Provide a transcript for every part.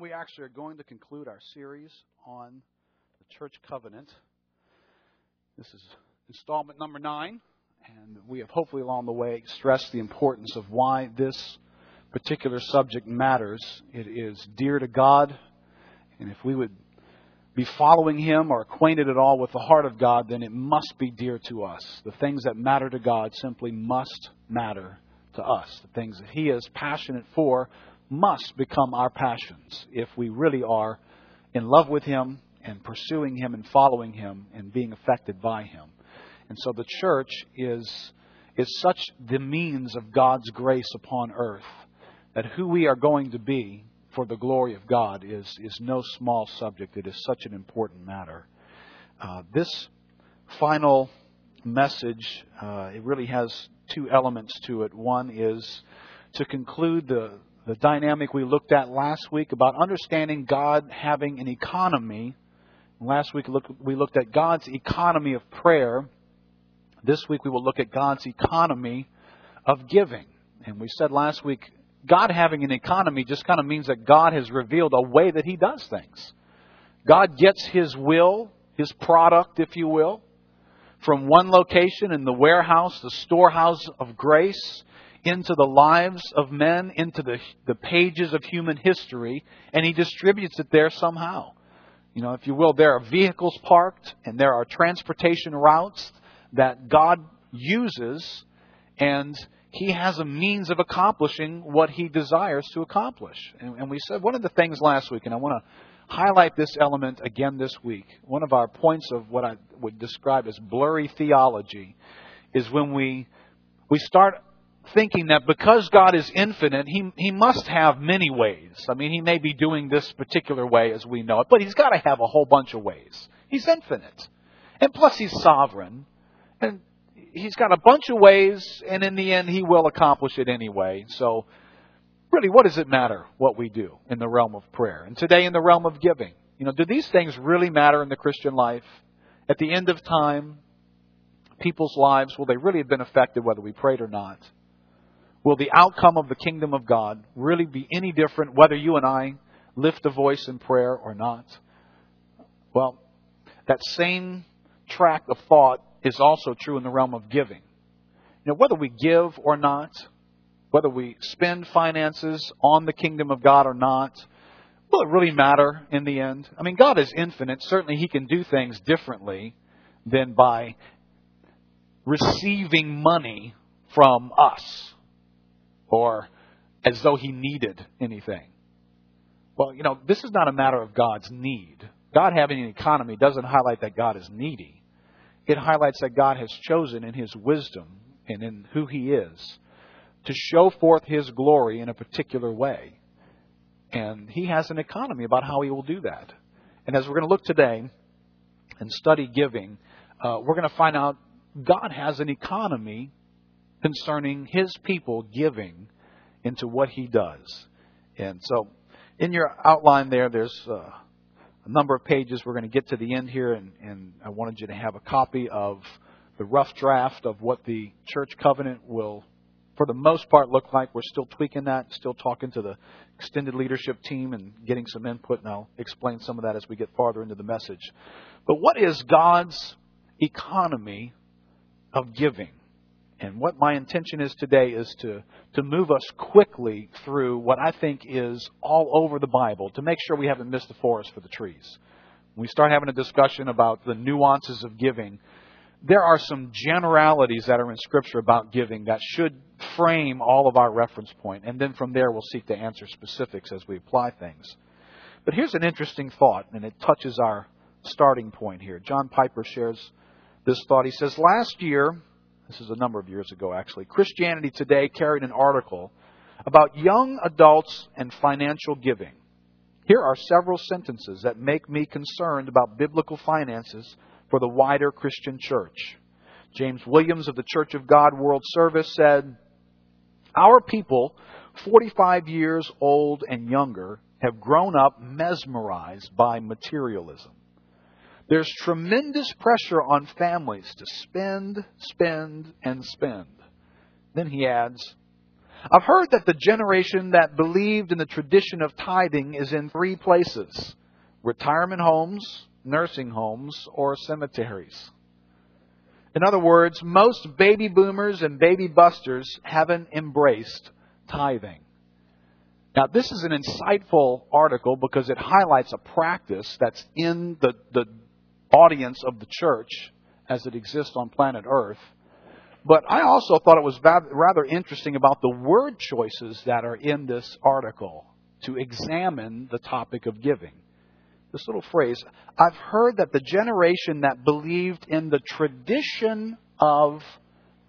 We actually are going to conclude our series on the church covenant. This is installment number nine, and we have hopefully along the way stressed the importance of why this particular subject matters. It is dear to God, and if we would be following Him or acquainted at all with the heart of God, then it must be dear to us. The things that matter to God simply must matter to us. The things that He is passionate for must become our passions if we really are in love with Him and pursuing Him and following Him and being affected by Him. And so the church is, is such the means of God's grace upon earth that who we are going to be for the glory of God is, is no small subject. It is such an important matter. Uh, this final message, uh, it really has two elements to it. One is to conclude the, the dynamic we looked at last week about understanding God having an economy. Last week we looked at God's economy of prayer. This week we will look at God's economy of giving. And we said last week, God having an economy just kind of means that God has revealed a way that He does things. God gets His will, His product, if you will, from one location in the warehouse, the storehouse of grace, into the lives of men, into the, the pages of human history, and he distributes it there somehow. You know, if you will, there are vehicles parked and there are transportation routes that God uses, and he has a means of accomplishing what he desires to accomplish. And, and we said one of the things last week, and I want to highlight this element again this week. One of our points of what I would describe as blurry theology is when we we start thinking that because God is infinite, he, he must have many ways. I mean, he may be doing this particular way as we know it, but he's got to have a whole bunch of ways. He's infinite. And plus, he's sovereign. And he's got a bunch of ways, and in the end, he will accomplish it anyway. So, really, what does it matter what we do in the realm of prayer? And today, in the realm of giving. You know, do these things really matter in the Christian life? At the end of time, people's lives, will they really have been affected whether we prayed or not? Will the outcome of the kingdom of God really be any different whether you and I lift a voice in prayer or not? Well, that same track of thought is also true in the realm of giving. You know, whether we give or not, whether we spend finances on the kingdom of God or not, will it really matter in the end? I mean, God is infinite. Certainly, He can do things differently than by receiving money from us or as though he needed anything. Well, you know, this is not a matter of God's need. God having an economy doesn't highlight that God is needy. It highlights that God has chosen in his wisdom and in who he is to show forth his glory in a particular way. And he has an economy about how he will do that. And as we're going to look today and study giving, uh, we're going to find out God has an economy concerning his people giving into what he does. And so, in your outline there, there's uh, a number of pages. We're going to get to the end here, and, and I wanted you to have a copy of the rough draft of what the church covenant will, for the most part, look like. We're still tweaking that, still talking to the extended leadership team and getting some input, and I'll explain some of that as we get farther into the message. But what is God's economy of giving? And what my intention is today is to, to move us quickly through what I think is all over the Bible to make sure we haven't missed the forest for the trees. When we start having a discussion about the nuances of giving, there are some generalities that are in Scripture about giving that should frame all of our reference point, and then from there we'll seek to answer specifics as we apply things. But here's an interesting thought, and it touches our starting point here. John Piper shares this thought. He says, Last year, this is a number of years ago, actually. Christianity Today carried an article about young adults and financial giving. Here are several sentences that make me concerned about biblical finances for the wider Christian church. James Williams of the Church of God World Service said, Our people, 45 years old and younger, have grown up mesmerized by materialism. There's tremendous pressure on families to spend, spend, and spend. Then he adds, I've heard that the generation that believed in the tradition of tithing is in three places retirement homes, nursing homes, or cemeteries. In other words, most baby boomers and baby busters haven't embraced tithing. Now, this is an insightful article because it highlights a practice that's in the, the audience of the church as it exists on planet Earth. But I also thought it was rather interesting about the word choices that are in this article to examine the topic of giving. This little phrase I've heard that the generation that believed in the tradition of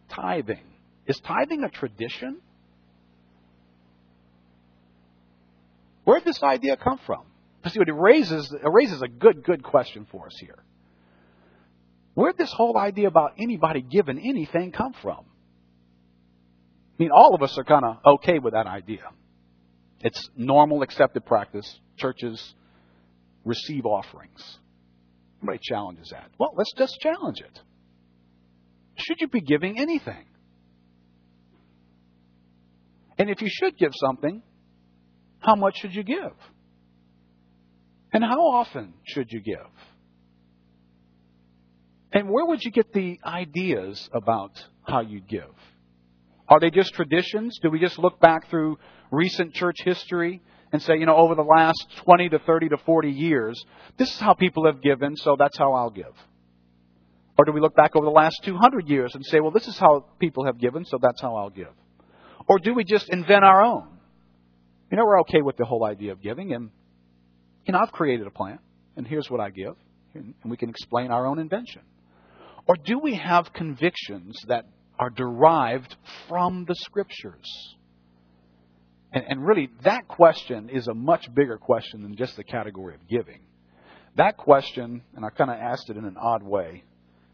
tithing. Is tithing a tradition? Where did this idea come from? See, it raises, it raises a good, good question for us here. Where did this whole idea about anybody giving anything come from? I mean, all of us are kind of okay with that idea. It's normal, accepted practice. Churches receive offerings. Nobody challenges that. Well, let's just challenge it. Should you be giving anything? And if you should give something, how much should you give? And how often should you give? And where would you get the ideas about how you give? Are they just traditions? Do we just look back through recent church history and say, you know, over the last 20 to 30 to 40 years, this is how people have given, so that's how I'll give? Or do we look back over the last 200 years and say, well, this is how people have given, so that's how I'll give? Or do we just invent our own? You know, we're okay with the whole idea of giving, and, you know, I've created a plan, and here's what I give, and we can explain our own invention. Or do we have convictions that are derived from the Scriptures? And, and, really, that question is a much bigger question than just the category of giving. That question, and I kind of asked it in an odd way,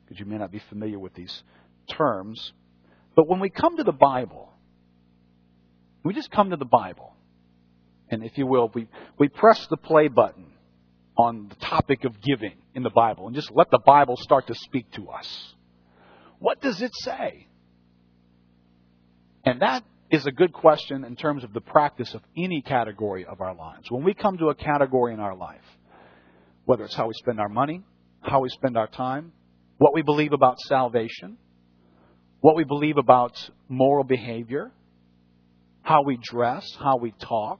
because you may not be familiar with these terms, but when we come to the Bible, we just come to the Bible, and if you will, we, we press the play button on the topic of giving in the Bible and just let the Bible start to speak to us. What does it say? And that is a good question in terms of the practice of any category of our lives. When we come to a category in our life, whether it's how we spend our money, how we spend our time, what we believe about salvation, what we believe about moral behavior, how we dress, how we talk,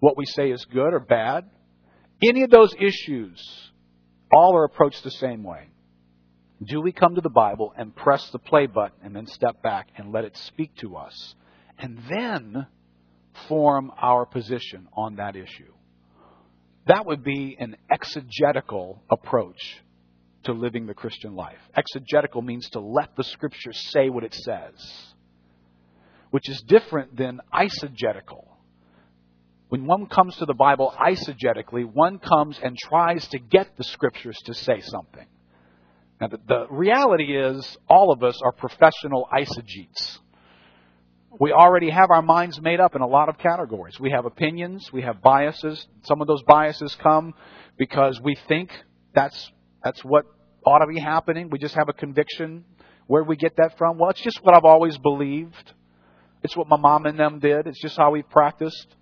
what we say is good or bad, any of those issues, all are approached the same way. Do we come to the Bible and press the play button and then step back and let it speak to us? And then form our position on that issue. That would be an exegetical approach to living the Christian life. Exegetical means to let the scripture say what it says, which is different than eisegetical when one comes to the Bible eisegetically, one comes and tries to get the scriptures to say something. Now, the, the reality is, all of us are professional eisegetes. We already have our minds made up in a lot of categories. We have opinions, we have biases. Some of those biases come because we think that's, that's what ought to be happening. We just have a conviction. Where do we get that from? Well, it's just what I've always believed. It's what my mom and them did. It's just how we've practiced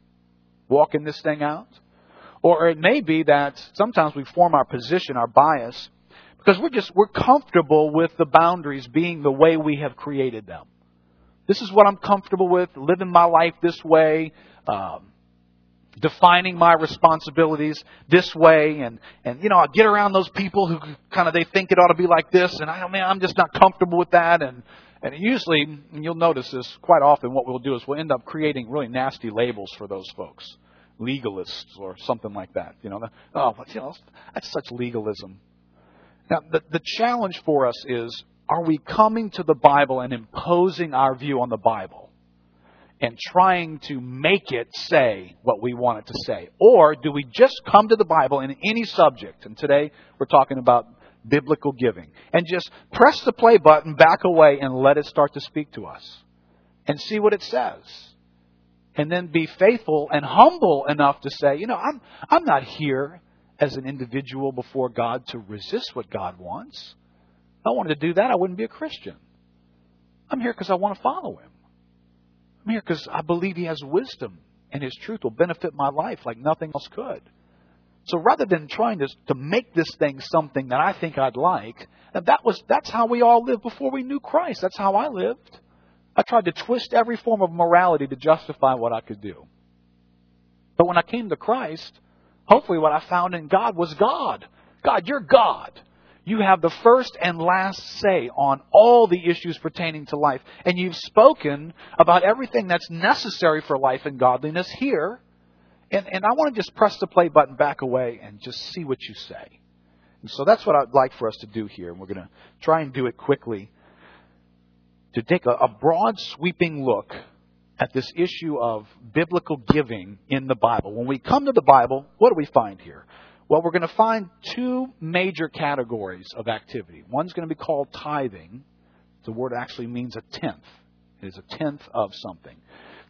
walking this thing out. Or it may be that sometimes we form our position, our bias, because we're just, we're comfortable with the boundaries being the way we have created them. This is what I'm comfortable with, living my life this way, um, defining my responsibilities this way, and, and, you know, I get around those people who kind of, they think it ought to be like this, and I, man, I'm just not comfortable with that, and, and usually, and you'll notice this quite often, what we'll do is we'll end up creating really nasty labels for those folks. Legalists or something like that. You know, oh, you know, that's such legalism. Now, the, the challenge for us is, are we coming to the Bible and imposing our view on the Bible? and trying to make it say what we want it to say? Or do we just come to the Bible in any subject? And today we're talking about biblical giving. And just press the play button, back away, and let it start to speak to us. And see what it says. And then be faithful and humble enough to say, you know, I'm, I'm not here as an individual before God to resist what God wants. If I wanted to do that, I wouldn't be a Christian. I'm here because I want to follow Him. I'm here because I believe He has wisdom and His truth will benefit my life like nothing else could. So rather than trying to, to make this thing something that I think I'd like, that was, that's how we all lived before we knew Christ. That's how I lived. I tried to twist every form of morality to justify what I could do. But when I came to Christ, hopefully what I found in God was God. God, you're God. You have the first and last say on all the issues pertaining to life. And you've spoken about everything that's necessary for life and godliness here. And, and I want to just press the play button back away and just see what you say. And so that's what I'd like for us to do here. And we're going to try and do it quickly. To take a, a broad, sweeping look at this issue of biblical giving in the Bible. When we come to the Bible, what do we find here? Well, we're going to find two major categories of activity. One's going to be called tithing. The word actually means a tenth. It is a tenth of something.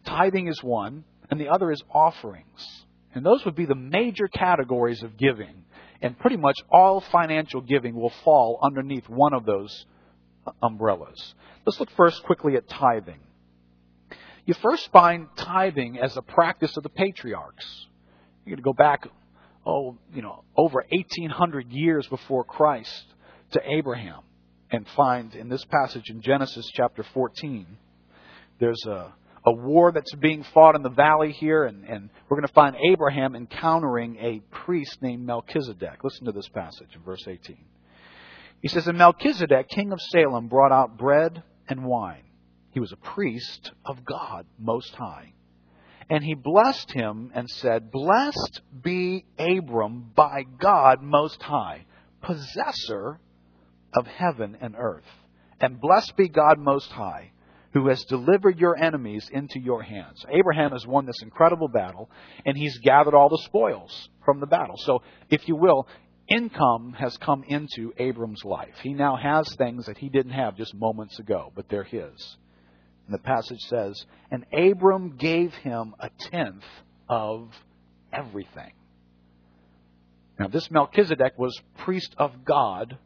Tithing is one, and the other is offerings. And those would be the major categories of giving. And pretty much all financial giving will fall underneath one of those umbrellas. Let's look first quickly at tithing. You first find tithing as a practice of the patriarchs. You're going to go back oh, you know, over 1800 years before Christ to Abraham and find in this passage in Genesis chapter 14, there's a, a war that's being fought in the valley here, and, and we're going to find Abraham encountering a priest named Melchizedek. Listen to this passage in verse 18. He says, And Melchizedek, king of Salem, brought out bread and wine. He was a priest of God Most High. And he blessed him and said, Blessed be Abram by God Most High, possessor of heaven and earth. And blessed be God Most High, who has delivered your enemies into your hands. Abraham has won this incredible battle, and he's gathered all the spoils from the battle. So, if you will, income has come into Abram's life. He now has things that he didn't have just moments ago, but they're his. And the passage says, And Abram gave him a tenth of everything. Now, this Melchizedek was priest of God.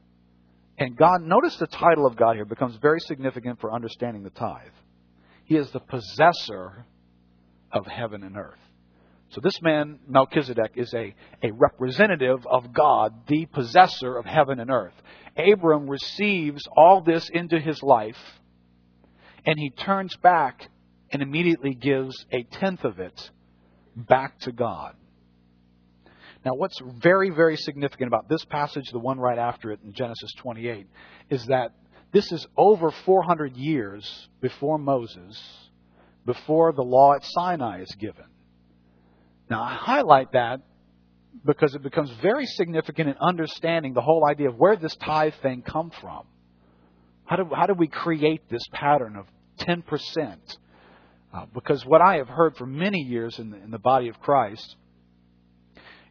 And God, notice the title of God here becomes very significant for understanding the tithe. He is the possessor of heaven and earth. So this man, Melchizedek, is a, a representative of God, the possessor of heaven and earth. Abram receives all this into his life and he turns back and immediately gives a tenth of it back to God. Now, what's very, very significant about this passage, the one right after it in Genesis 28, is that this is over 400 years before Moses, before the law at Sinai is given. Now, I highlight that because it becomes very significant in understanding the whole idea of where this tithe thing come from. How do, how do we create this pattern of 10%. Uh, because what I have heard for many years in the, in the body of Christ,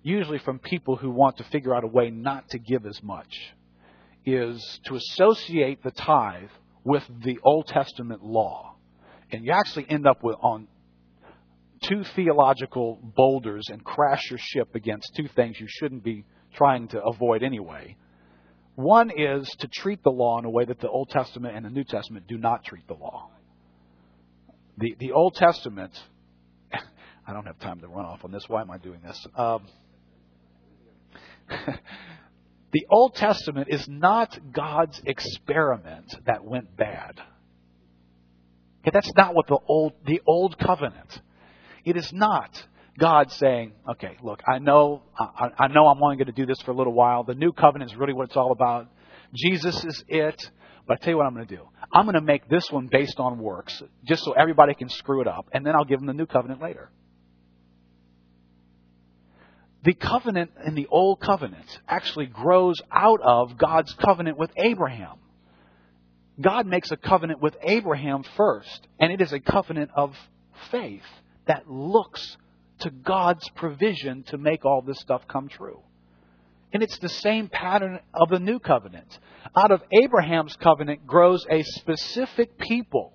usually from people who want to figure out a way not to give as much, is to associate the tithe with the Old Testament law. And you actually end up with on two theological boulders and crash your ship against two things you shouldn't be trying to avoid anyway. One is to treat the law in a way that the Old Testament and the New Testament do not treat the law. The, the Old Testament, I don't have time to run off on this. Why am I doing this? Um, the Old Testament is not God's experiment that went bad. Okay, that's not what the old the old covenant. It is not God saying, "Okay, look, I know I, I know I'm only going to do this for a little while. The new covenant is really what it's all about. Jesus is it. But I tell you what I'm going to do. I'm going to make this one based on works, just so everybody can screw it up, and then I'll give them the new covenant later. The covenant in the old covenant actually grows out of God's covenant with Abraham. God makes a covenant with Abraham first, and it is a covenant of faith that looks to God's provision to make all this stuff come true. And it's the same pattern of the new covenant. Out of Abraham's covenant grows a specific people,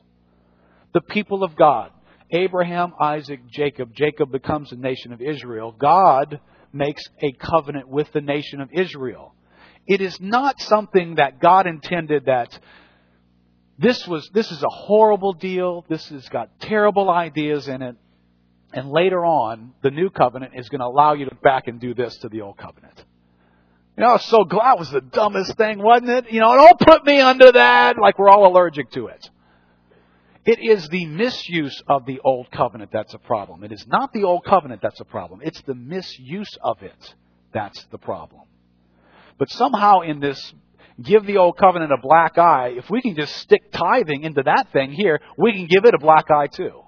the people of God. Abraham, Isaac, Jacob. Jacob becomes the nation of Israel. God makes a covenant with the nation of Israel. It is not something that God intended that this was this is a horrible deal. This has got terrible ideas in it. And later on, the new covenant is going to allow you to back and do this to the old covenant. You know, I was so glad it was the dumbest thing, wasn't it? You know, don't put me under that like we're all allergic to it. It is the misuse of the old covenant that's a problem. It is not the old covenant that's a problem. It's the misuse of it that's the problem. But somehow in this give the old covenant a black eye, if we can just stick tithing into that thing here, we can give it a black eye too.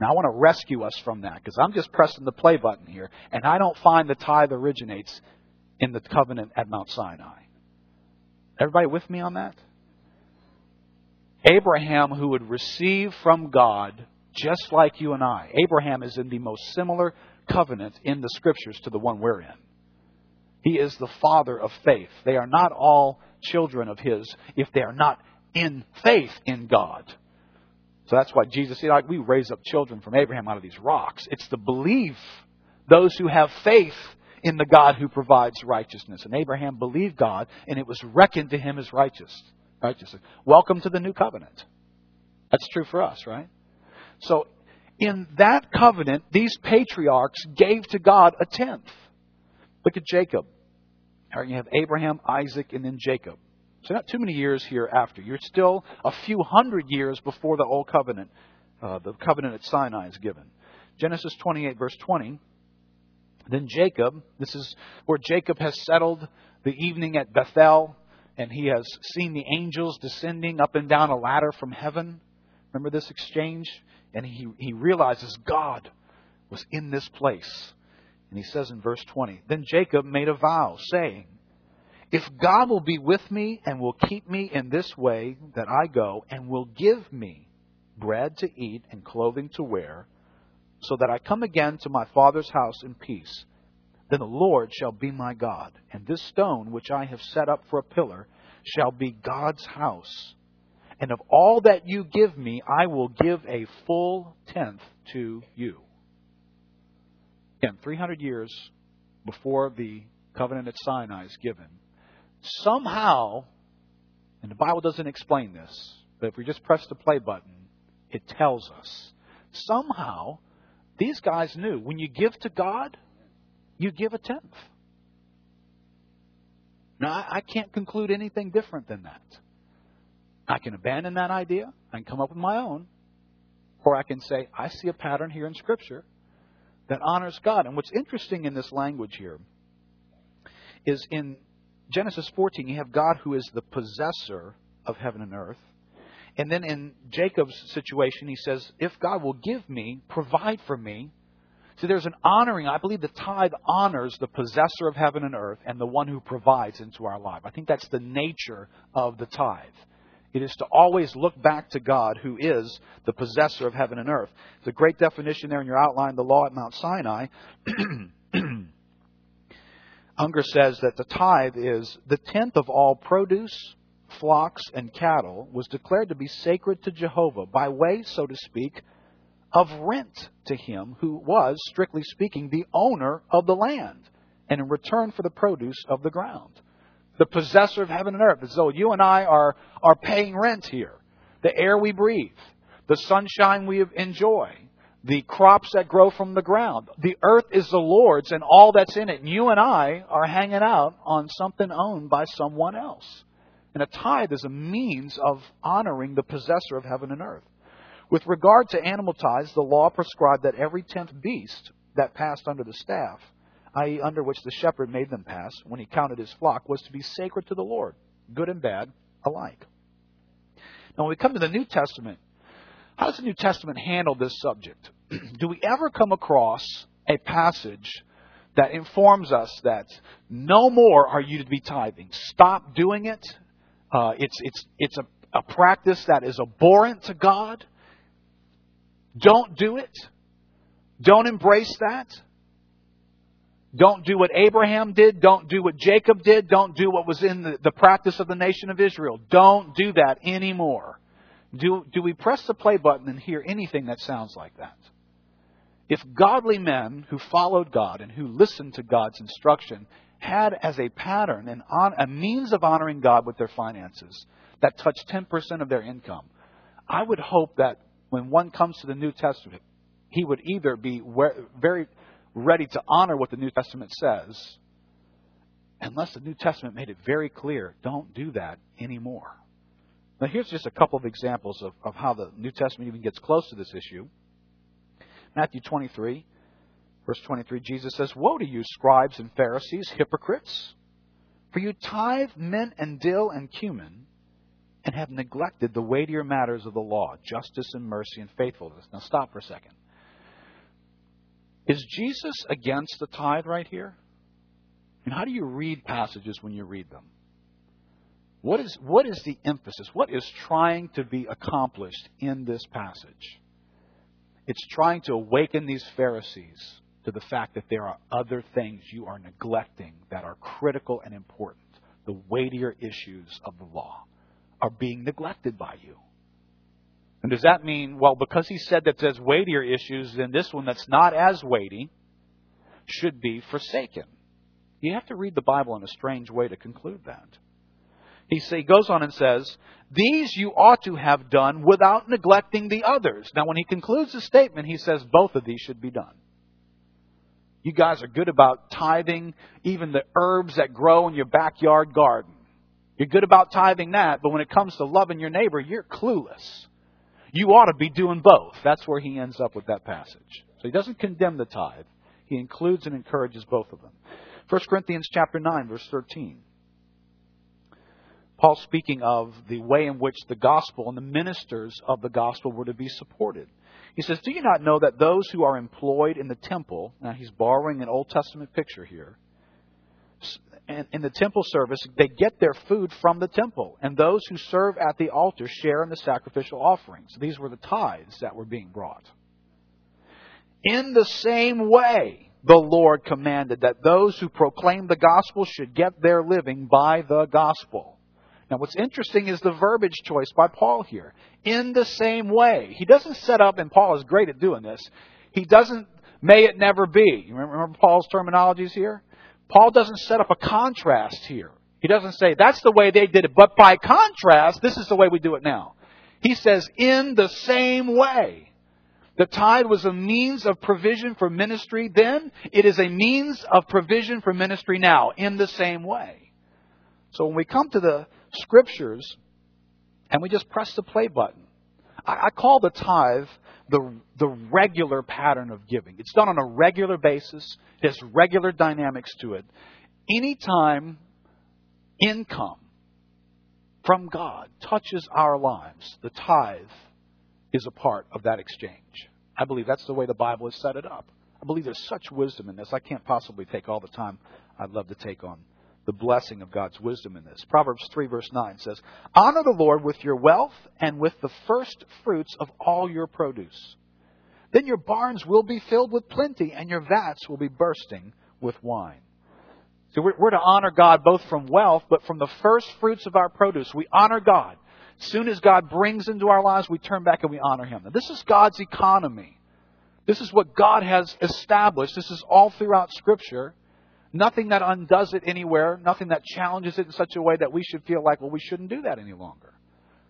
Now I want to rescue us from that because I'm just pressing the play button here and I don't find the tithe originates in the covenant at Mount Sinai. Everybody with me on that? Abraham, who would receive from God just like you and I. Abraham is in the most similar covenant in the scriptures to the one we're in. He is the father of faith. They are not all children of his if they are not in faith in God. So that's why Jesus said, like, we raise up children from Abraham out of these rocks. It's the belief, those who have faith in the God who provides righteousness. And Abraham believed God, and it was reckoned to him as righteous. Righteousness. Welcome to the new covenant. That's true for us, right? So, in that covenant, these patriarchs gave to God a tenth. Look at Jacob. You have Abraham, Isaac, and then Jacob. So not too many years here after. You're still a few hundred years before the Old Covenant, uh, the covenant at Sinai is given. Genesis 28, verse 20. Then Jacob, this is where Jacob has settled the evening at Bethel, and he has seen the angels descending up and down a ladder from heaven. Remember this exchange? And he, he realizes God was in this place. And he says in verse 20, Then Jacob made a vow, saying, If God will be with me and will keep me in this way that I go, and will give me bread to eat and clothing to wear, so that I come again to my father's house in peace. Then the Lord shall be my God, and this stone which I have set up for a pillar shall be God's house. And of all that you give me, I will give a full tenth to you. Again, 300 years before the covenant at Sinai is given, somehow, and the Bible doesn't explain this, but if we just press the play button, it tells us. Somehow, these guys knew when you give to God, you give a tenth. Now, I, can't conclude anything different than that. I can abandon that idea, and come up with my own, or I can say, I see a pattern here in Scripture that honors God. And what's interesting in this language here is in Genesis 14, you have God who is the possessor of heaven and earth. And then in Jacob's situation, he says, If God will give me, provide for me. See, there's an honoring. I believe the tithe honors the possessor of heaven and earth and the one who provides into our life. I think that's the nature of the tithe. It is to always look back to God, who is the possessor of heaven and earth. It's a great definition there in your outline, the law at Mount Sinai. Unger says that the tithe is the tenth of all produce, flocks, and cattle was declared to be sacred to Jehovah by way, so to speak, of rent to him who was, strictly speaking, the owner of the land, and in return for the produce of the ground the possessor of heaven and earth. As though you and I are, are paying rent here. The air we breathe, the sunshine we enjoy, the crops that grow from the ground. The earth is the Lord's and all that's in it. And you and I are hanging out on something owned by someone else. And a tithe is a means of honoring the possessor of heaven and earth. With regard to animal tithes, the law prescribed that every tenth beast that passed under the staff i.e., under which the shepherd made them pass when he counted his flock, was to be sacred to the Lord, good and bad alike. Now, when we come to the New Testament, how does the New Testament handle this subject? Do we ever come across a passage that informs us that no more are you to be tithing? Stop doing it. Uh, it's it's it's a, a practice that is abhorrent to God. Don't do it. Don't embrace that. Don't do what Abraham did. Don't do what Jacob did. Don't do what was in the, the practice of the nation of Israel. Don't do that anymore. Do, do we press the play button and hear anything that sounds like that? If godly men who followed God and who listened to God's instruction had as a pattern and on, a means of honoring God with their finances, that touched 10% of their income. I would hope that when one comes to the New Testament, he would either be very ready to honor what the New Testament says, unless the New Testament made it very clear don't do that anymore. Now, here's just a couple of examples of, of how the New Testament even gets close to this issue. Matthew 23, verse 23, Jesus says, Woe to you, scribes and Pharisees, hypocrites! For you tithe mint and dill and cumin, and have neglected the weightier matters of the law, justice and mercy and faithfulness. Now stop for a second. Is Jesus against the tithe right here? And how do you read passages when you read them? What is, what is the emphasis? What is trying to be accomplished in this passage? It's trying to awaken these Pharisees to the fact that there are other things you are neglecting that are critical and important. The weightier issues of the law are being neglected by you. And does that mean, well, because he said that there's weightier issues, then this one that's not as weighty should be forsaken? You have to read the Bible in a strange way to conclude that. He, he goes on and says, These you ought to have done without neglecting the others. Now, when he concludes the statement, he says both of these should be done. You guys are good about tithing even the herbs that grow in your backyard garden. You're good about tithing that, but when it comes to loving your neighbor, you're clueless. You ought to be doing both. That's where he ends up with that passage. So he doesn't condemn the tithe. He includes and encourages both of them. 1 Corinthians chapter 9 verse 13. Paul speaking of the way in which the gospel and the ministers of the gospel were to be supported. He says, Do you not know that those who are employed in the temple, now he's borrowing an Old Testament picture here, in the temple service, they get their food from the temple. And those who serve at the altar share in the sacrificial offerings. These were the tithes that were being brought. In the same way, the Lord commanded that those who proclaim the gospel should get their living by the gospel. Now, what's interesting is the verbiage choice by Paul here. In the same way. He doesn't set up, and Paul is great at doing this, he doesn't, may it never be. Remember, remember Paul's terminologies here? Paul doesn't set up a contrast here. He doesn't say, that's the way they did it, but by contrast, this is the way we do it now. He says, in the same way. The tithe was a means of provision for ministry then. It is a means of provision for ministry now, in the same way. So when we come to the scriptures and we just press the play button, I, I call the tithe the, the regular pattern of giving. It's done on a regular basis. It has regular dynamics to it. Anytime income from God touches our lives, the tithe is a part of that exchange. I believe that's the way the Bible has set it up. I believe there's such wisdom in this. I can't possibly take all the time I'd love to take on the blessing of God's wisdom in this. Proverbs 3, verse 9 says, Honor the Lord with your wealth and with the first fruits of all your produce. Then your barns will be filled with plenty, and your vats will be bursting with wine. So we're, we're to honor God both from wealth, but from the first fruits of our produce. We honor God. Soon as God brings into our lives, we turn back and we honor Him. Now, this is God's economy. This is what God has established. This is all throughout Scripture. Nothing that undoes it anywhere, nothing that challenges it in such a way that we should feel like, well, we shouldn't do that any longer.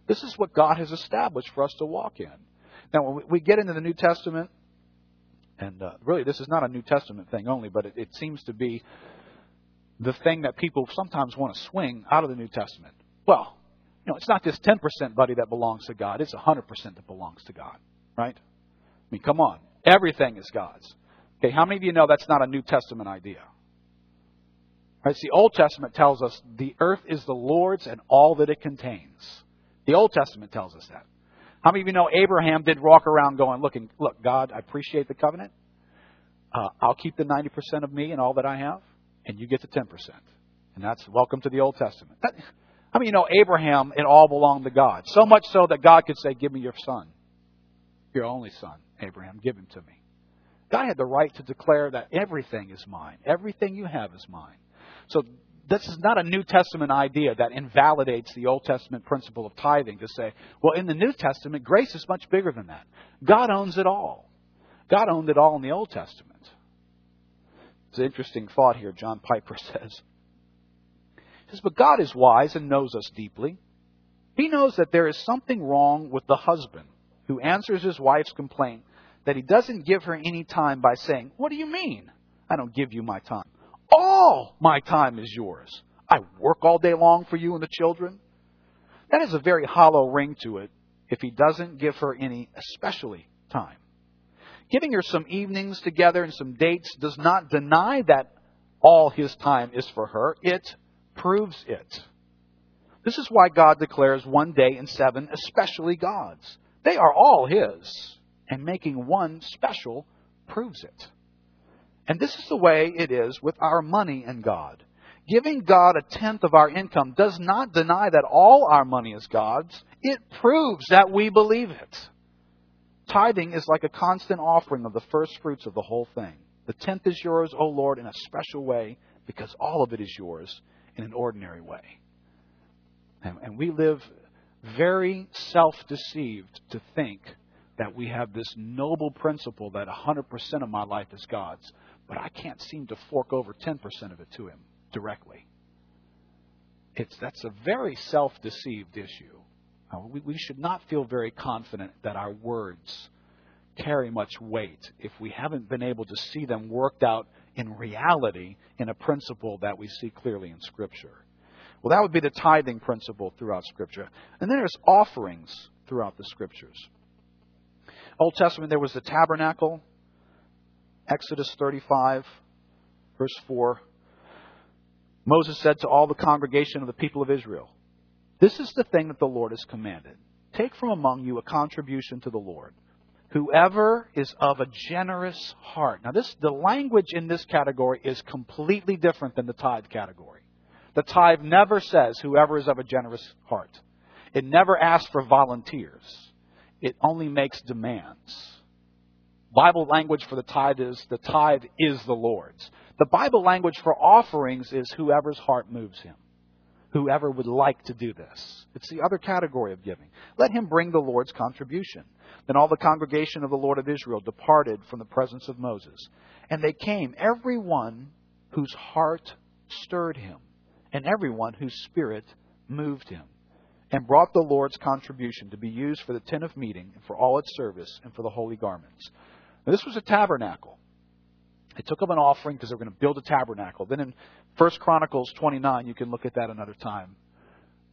This is what God has established for us to walk in. Now, when we get into the New Testament, and uh, really this is not a New Testament thing only, but it, it seems to be the thing that people sometimes want to swing out of the New Testament. Well, you know, it's not this 10% buddy that belongs to God, it's 100% that belongs to God, right? I mean, come on. Everything is God's. Okay, how many of you know that's not a New Testament idea? Right? the Old Testament tells us the earth is the Lord's and all that it contains. The Old Testament tells us that. How many of you know Abraham did walk around going, looking, look, God, I appreciate the covenant. Uh, I'll keep the 90% of me and all that I have, and you get the 10%. And that's welcome to the Old Testament. That, how many of you know Abraham, it all belonged to God? So much so that God could say, give me your son. Your only son, Abraham, give him to me. God had the right to declare that everything is mine. Everything you have is mine. So this is not a New Testament idea that invalidates the Old Testament principle of tithing to say, well, in the New Testament, grace is much bigger than that. God owns it all. God owned it all in the Old Testament. It's an interesting thought here, John Piper says. He says, But God is wise and knows us deeply. He knows that there is something wrong with the husband who answers his wife's complaint that he doesn't give her any time by saying, What do you mean? I don't give you my time. All my time is yours. I work all day long for you and the children. That has a very hollow ring to it if he doesn't give her any especially time. Giving her some evenings together and some dates does not deny that all his time is for her. It proves it. This is why God declares one day in seven especially God's. They are all his, and making one special proves it. And this is the way it is with our money and God. Giving God a tenth of our income does not deny that all our money is God's. It proves that we believe it. Tithing is like a constant offering of the first fruits of the whole thing. The tenth is yours, O Lord, in a special way, because all of it is yours in an ordinary way. And, and we live very self deceived to think that we have this noble principle that 100% of my life is God's, but I can't seem to fork over 10% of it to Him directly. It's, that's a very self deceived issue. Uh, we, we should not feel very confident that our words carry much weight if we haven't been able to see them worked out in reality in a principle that we see clearly in Scripture. Well, that would be the tithing principle throughout Scripture. And then there's offerings throughout the Scriptures. Old Testament, there was the tabernacle, Exodus 35, verse 4. Moses said to all the congregation of the people of Israel, This is the thing that the Lord has commanded. Take from among you a contribution to the Lord. Whoever is of a generous heart. Now, this, the language in this category is completely different than the tithe category. The tithe never says whoever is of a generous heart. It never asks for volunteers. It only makes demands. Bible language for the tithe is the tithe is the Lord's. The Bible language for offerings is whoever's heart moves him. Whoever would like to do this. It's the other category of giving. Let him bring the Lord's contribution. Then all the congregation of the Lord of Israel departed from the presence of Moses. And they came, every one whose heart stirred him, and every one whose spirit moved him, and brought the Lord's contribution to be used for the tent of meeting, and for all its service, and for the holy garments. Now, this was a tabernacle. They took up an offering because they were going to build a tabernacle. Then in 1 Chronicles 29, you can look at that another time.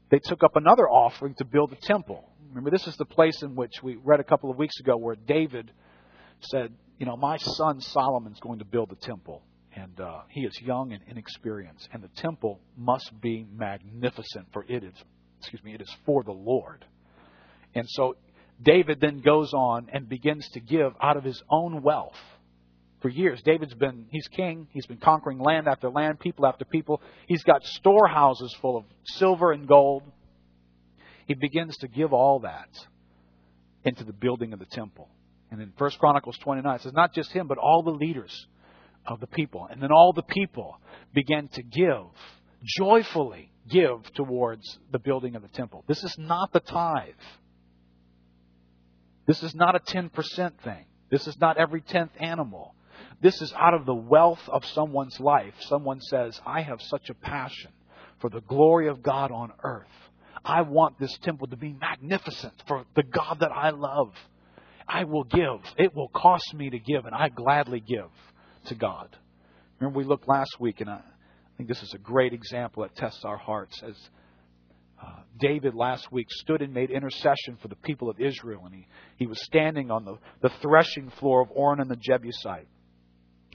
They took up another offering to build a temple. Remember, this is the place in which we read a couple of weeks ago where David said, You know, my son Solomon's going to build a temple. And uh, he is young and inexperienced. And the temple must be magnificent, for it is, excuse me, it is for the Lord. And so David then goes on and begins to give out of his own wealth. For years, David's been, he's king. He's been conquering land after land, people after people. He's got storehouses full of silver and gold. He begins to give all that into the building of the temple. And in 1 Chronicles 29, it says not just him, but all the leaders of the people. And then all the people began to give, joyfully give towards the building of the temple. This is not the tithe. This is not a 10% thing. This is not every 10th animal. This is out of the wealth of someone's life. Someone says, I have such a passion for the glory of God on earth. I want this temple to be magnificent for the God that I love. I will give. It will cost me to give, and I gladly give to God. Remember, we looked last week, and I think this is a great example that tests our hearts as David last week stood and made intercession for the people of Israel, and he, he was standing on the, the threshing floor of Ornan the Jebusite.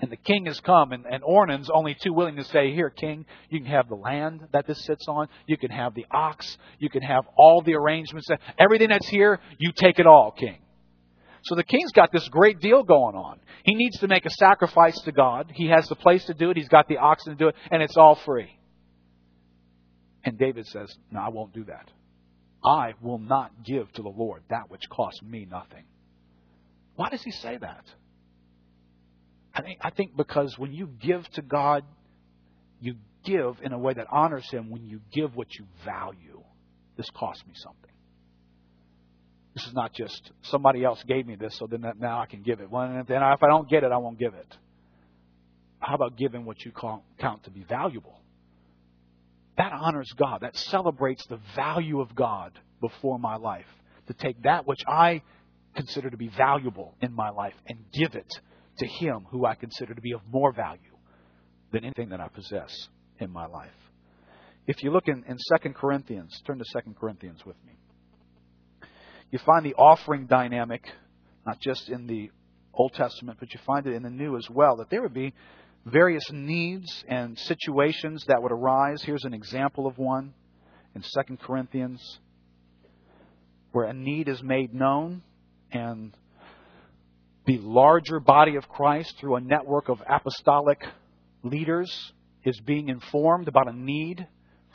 And the king has come, and, and Ornan's only too willing to say, Here, king, you can have the land that this sits on, you can have the ox, you can have all the arrangements, everything that's here, you take it all, king. So the king's got this great deal going on. He needs to make a sacrifice to God. He has the place to do it, he's got the oxen to do it, and it's all free. And David says, No, I won't do that. I will not give to the Lord that which costs me nothing. Why does he say that? I think, I think because when you give to God, you give in a way that honors Him when you give what you value. This cost me something. This is not just somebody else gave me this, so then that, now I can give it. Well, then if I don't get it, I won't give it. How about giving what you count to be valuable? That honors God. That celebrates the value of God before my life. To take that which I consider to be valuable in my life and give it to Him who I consider to be of more value than anything that I possess in my life. If you look in, in 2 Corinthians, turn to 2 Corinthians with me. You find the offering dynamic, not just in the Old Testament, but you find it in the New as well, that there would be various needs and situations that would arise. Here's an example of one in 2 Corinthians where a need is made known and the larger body of Christ through a network of apostolic leaders is being informed about a need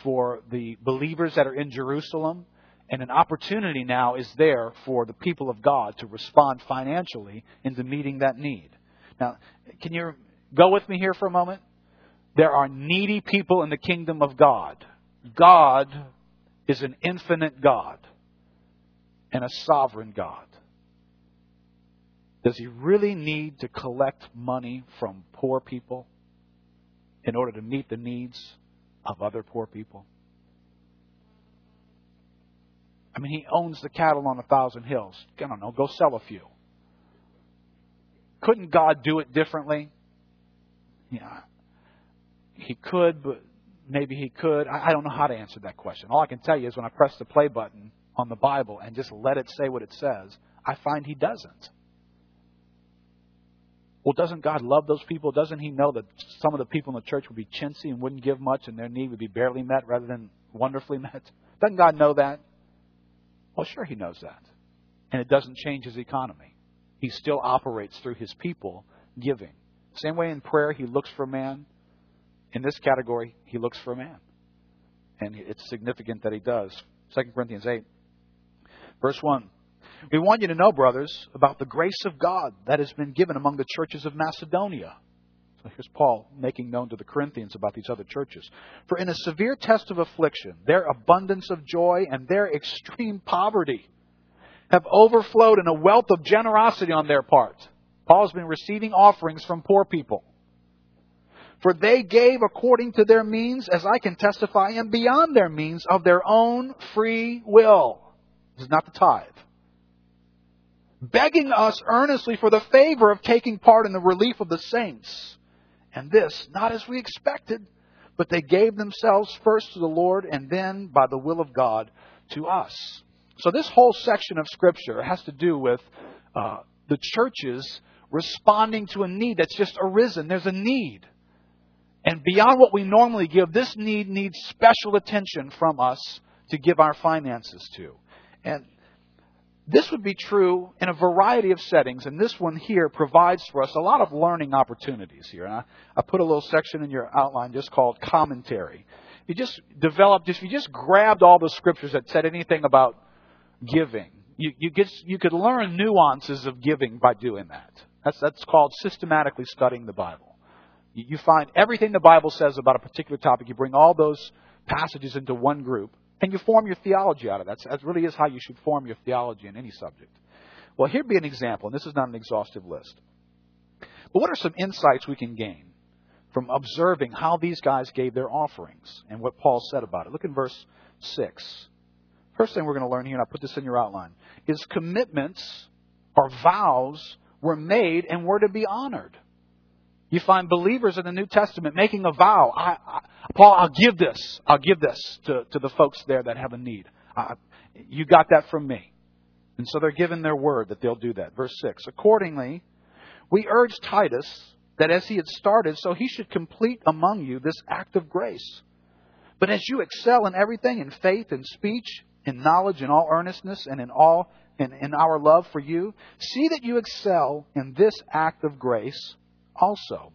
for the believers that are in Jerusalem. And an opportunity now is there for the people of God to respond financially into meeting that need. Now, can you go with me here for a moment? There are needy people in the kingdom of God. God is an infinite God and a sovereign God. Does he really need to collect money from poor people in order to meet the needs of other poor people? I mean, he owns the cattle on a thousand hills. I don't know, go sell a few. Couldn't God do it differently? Yeah. He could, but maybe he could. I don't know how to answer that question. All I can tell you is when I press the play button on the Bible and just let it say what it says, I find he doesn't. Well, doesn't God love those people? Doesn't He know that some of the people in the church would be chintzy and wouldn't give much and their need would be barely met rather than wonderfully met? Doesn't God know that? Well, sure, He knows that. And it doesn't change His economy. He still operates through His people giving. Same way in prayer, He looks for man. In this category, He looks for man. And it's significant that He does. 2 Corinthians 8, verse 1. We want you to know, brothers, about the grace of God that has been given among the churches of Macedonia. So here's Paul making known to the Corinthians about these other churches. For in a severe test of affliction, their abundance of joy and their extreme poverty have overflowed in a wealth of generosity on their part. Paul has been receiving offerings from poor people. For they gave according to their means, as I can testify, and beyond their means of their own free will. This is not the tithe begging us earnestly for the favor of taking part in the relief of the saints. And this, not as we expected, but they gave themselves first to the Lord and then, by the will of God, to us. So this whole section of Scripture has to do with uh, the churches responding to a need that's just arisen. There's a need. And beyond what we normally give, this need needs special attention from us to give our finances to. And this would be true in a variety of settings, and this one here provides for us a lot of learning opportunities here. And I, I put a little section in your outline just called commentary. You just developed, if you just grabbed all the scriptures that said anything about giving, you, you, get, you could learn nuances of giving by doing that. That's, that's called systematically studying the Bible. You, you find everything the Bible says about a particular topic, you bring all those passages into one group, and you form your theology out of that. That really is how you should form your theology in any subject. Well, here'd be an example, and this is not an exhaustive list. But what are some insights we can gain from observing how these guys gave their offerings and what Paul said about it? Look in verse 6. First thing we're going to learn here, and I put this in your outline, is commitments or vows were made and were to be honored. You find believers in the New Testament making a vow. I, I, Paul, I'll give this. I'll give this to, to the folks there that have a need. I, you got that from me. And so they're given their word that they'll do that. Verse 6. Accordingly, we urge Titus that as he had started, so he should complete among you this act of grace. But as you excel in everything, in faith, in speech, in knowledge, in all earnestness, and in all in, in our love for you, see that you excel in this act of grace also.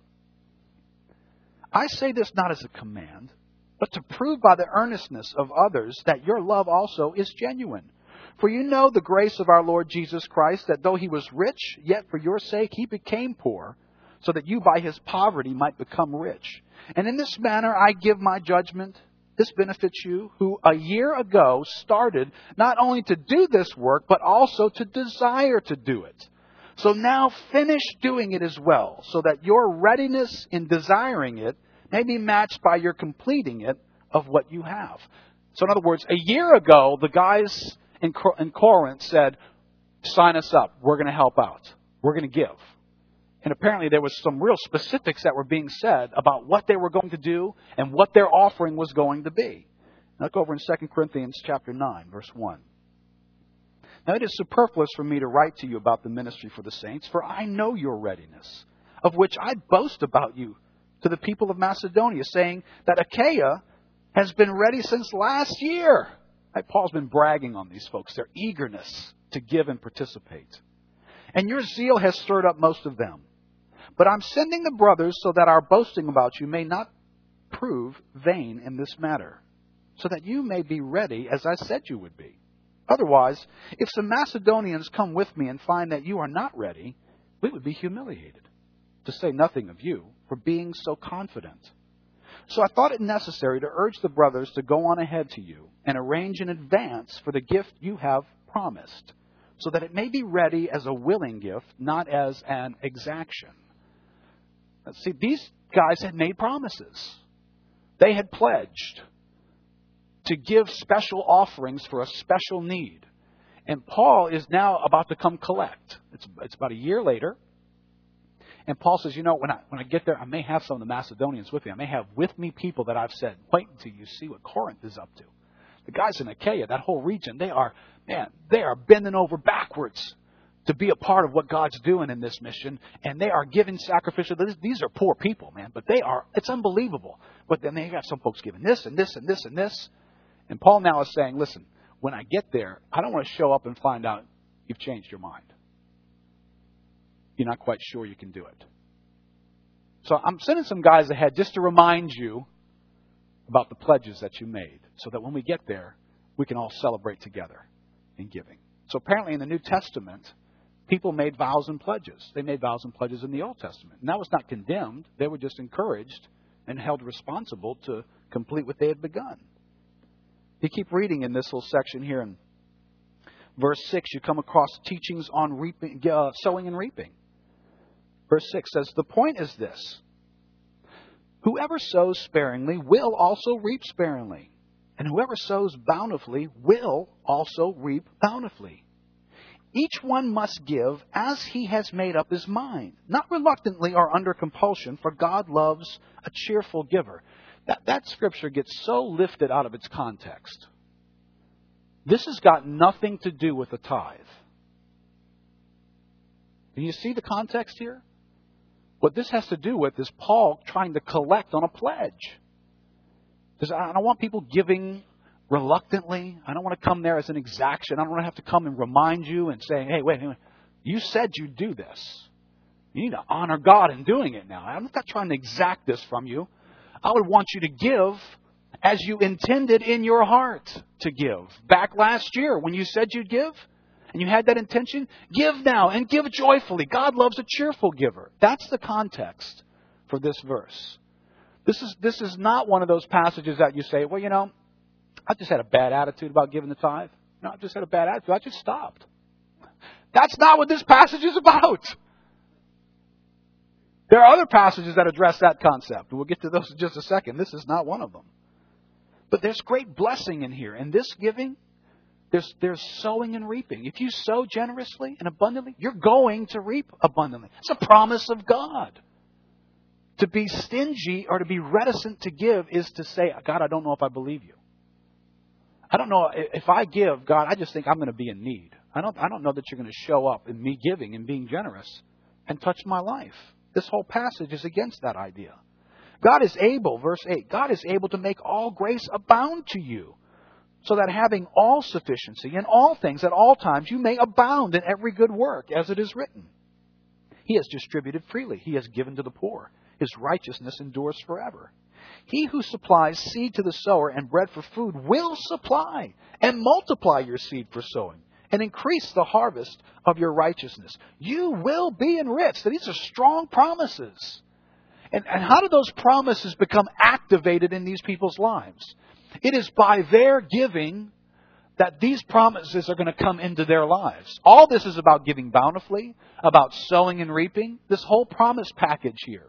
I say this not as a command, but to prove by the earnestness of others that your love also is genuine. For you know the grace of our Lord Jesus Christ, that though he was rich, yet for your sake he became poor, so that you by his poverty might become rich. And in this manner I give my judgment. This benefits you, who a year ago started not only to do this work, but also to desire to do it. So now finish doing it as well, so that your readiness in desiring it may be matched by your completing it of what you have. So, in other words, a year ago, the guys in, in Corinth said, Sign us up. We're going to help out. We're going to give. And apparently, there was some real specifics that were being said about what they were going to do and what their offering was going to be. Look over in 2 Corinthians chapter 9, verse 1. Now it is superfluous for me to write to you about the ministry for the saints, for I know your readiness, of which I boast about you to the people of Macedonia, saying that Achaia has been ready since last year. Paul's been bragging on these folks, their eagerness to give and participate. And your zeal has stirred up most of them. But I'm sending the brothers so that our boasting about you may not prove vain in this matter so that you may be ready as I said you would be. Otherwise, if some Macedonians come with me and find that you are not ready, we would be humiliated, to say nothing of you, for being so confident. So I thought it necessary to urge the brothers to go on ahead to you and arrange in advance for the gift you have promised, so that it may be ready as a willing gift, not as an exaction. See, these guys had made promises. They had pledged to give special offerings for a special need. And Paul is now about to come collect. It's, it's about a year later. And Paul says, you know, when I, when I get there, I may have some of the Macedonians with me. I may have with me people that I've said, wait until you see what Corinth is up to. The guys in Achaia, that whole region, they are, man, they are bending over backwards to be a part of what God's doing in this mission, and they are giving sacrificial. These are poor people, man, but they are, it's unbelievable. But then they got some folks giving this and this and this and this. And Paul now is saying, listen, when I get there, I don't want to show up and find out you've changed your mind. You're not quite sure you can do it. So I'm sending some guys ahead just to remind you about the pledges that you made so that when we get there, we can all celebrate together in giving. So apparently in the New Testament, people made vows and pledges. They made vows and pledges in the Old Testament. And that was not condemned, they were just encouraged and held responsible to complete what they had begun. You keep reading in this little section here in verse 6, you come across teachings on reaping, uh, sowing and reaping. Verse 6 says, The point is this Whoever sows sparingly will also reap sparingly, and whoever sows bountifully will also reap bountifully. Each one must give as he has made up his mind, not reluctantly or under compulsion, for God loves a cheerful giver. That, that scripture gets so lifted out of its context. This has got nothing to do with the tithe. Do you see the context here? What this has to do with is Paul trying to collect on a pledge. Because I don't want people giving reluctantly. I don't want to come there as an exaction. I don't want to have to come and remind you and say, hey, wait, wait, you said you'd do this. You need to honor God in doing it now. I'm not trying to exact this from you. I would want you to give as you intended in your heart to give. Back last year when you said you'd give and you had that intention, give now and give joyfully. God loves a cheerful giver. That's the context for this verse. This is, this is not one of those passages that you say, well, you know, I just had a bad attitude about giving the tithe. No, I just had a bad attitude. I just stopped. That's not what this passage is about. There are other passages that address that concept. We'll get to those in just a second. This is not one of them. But there's great blessing in here. In this giving, there's, there's sowing and reaping. If you sow generously and abundantly, you're going to reap abundantly. It's a promise of God. To be stingy or to be reticent to give is to say, God, I don't know if I believe you. I don't know if I give, God, I just think I'm going to be in need. I don't, I don't know that you're going to show up in me giving and being generous and touch my life. This whole passage is against that idea. God is able, verse 8, God is able to make all grace abound to you, so that having all sufficiency in all things at all times you may abound in every good work, as it is written. He has distributed freely, He has given to the poor. His righteousness endures forever. He who supplies seed to the sower and bread for food will supply and multiply your seed for sowing and increase the harvest of your righteousness. You will be enriched. These are strong promises. And, and how do those promises become activated in these people's lives? It is by their giving that these promises are going to come into their lives. All this is about giving bountifully, about sowing and reaping, this whole promise package here.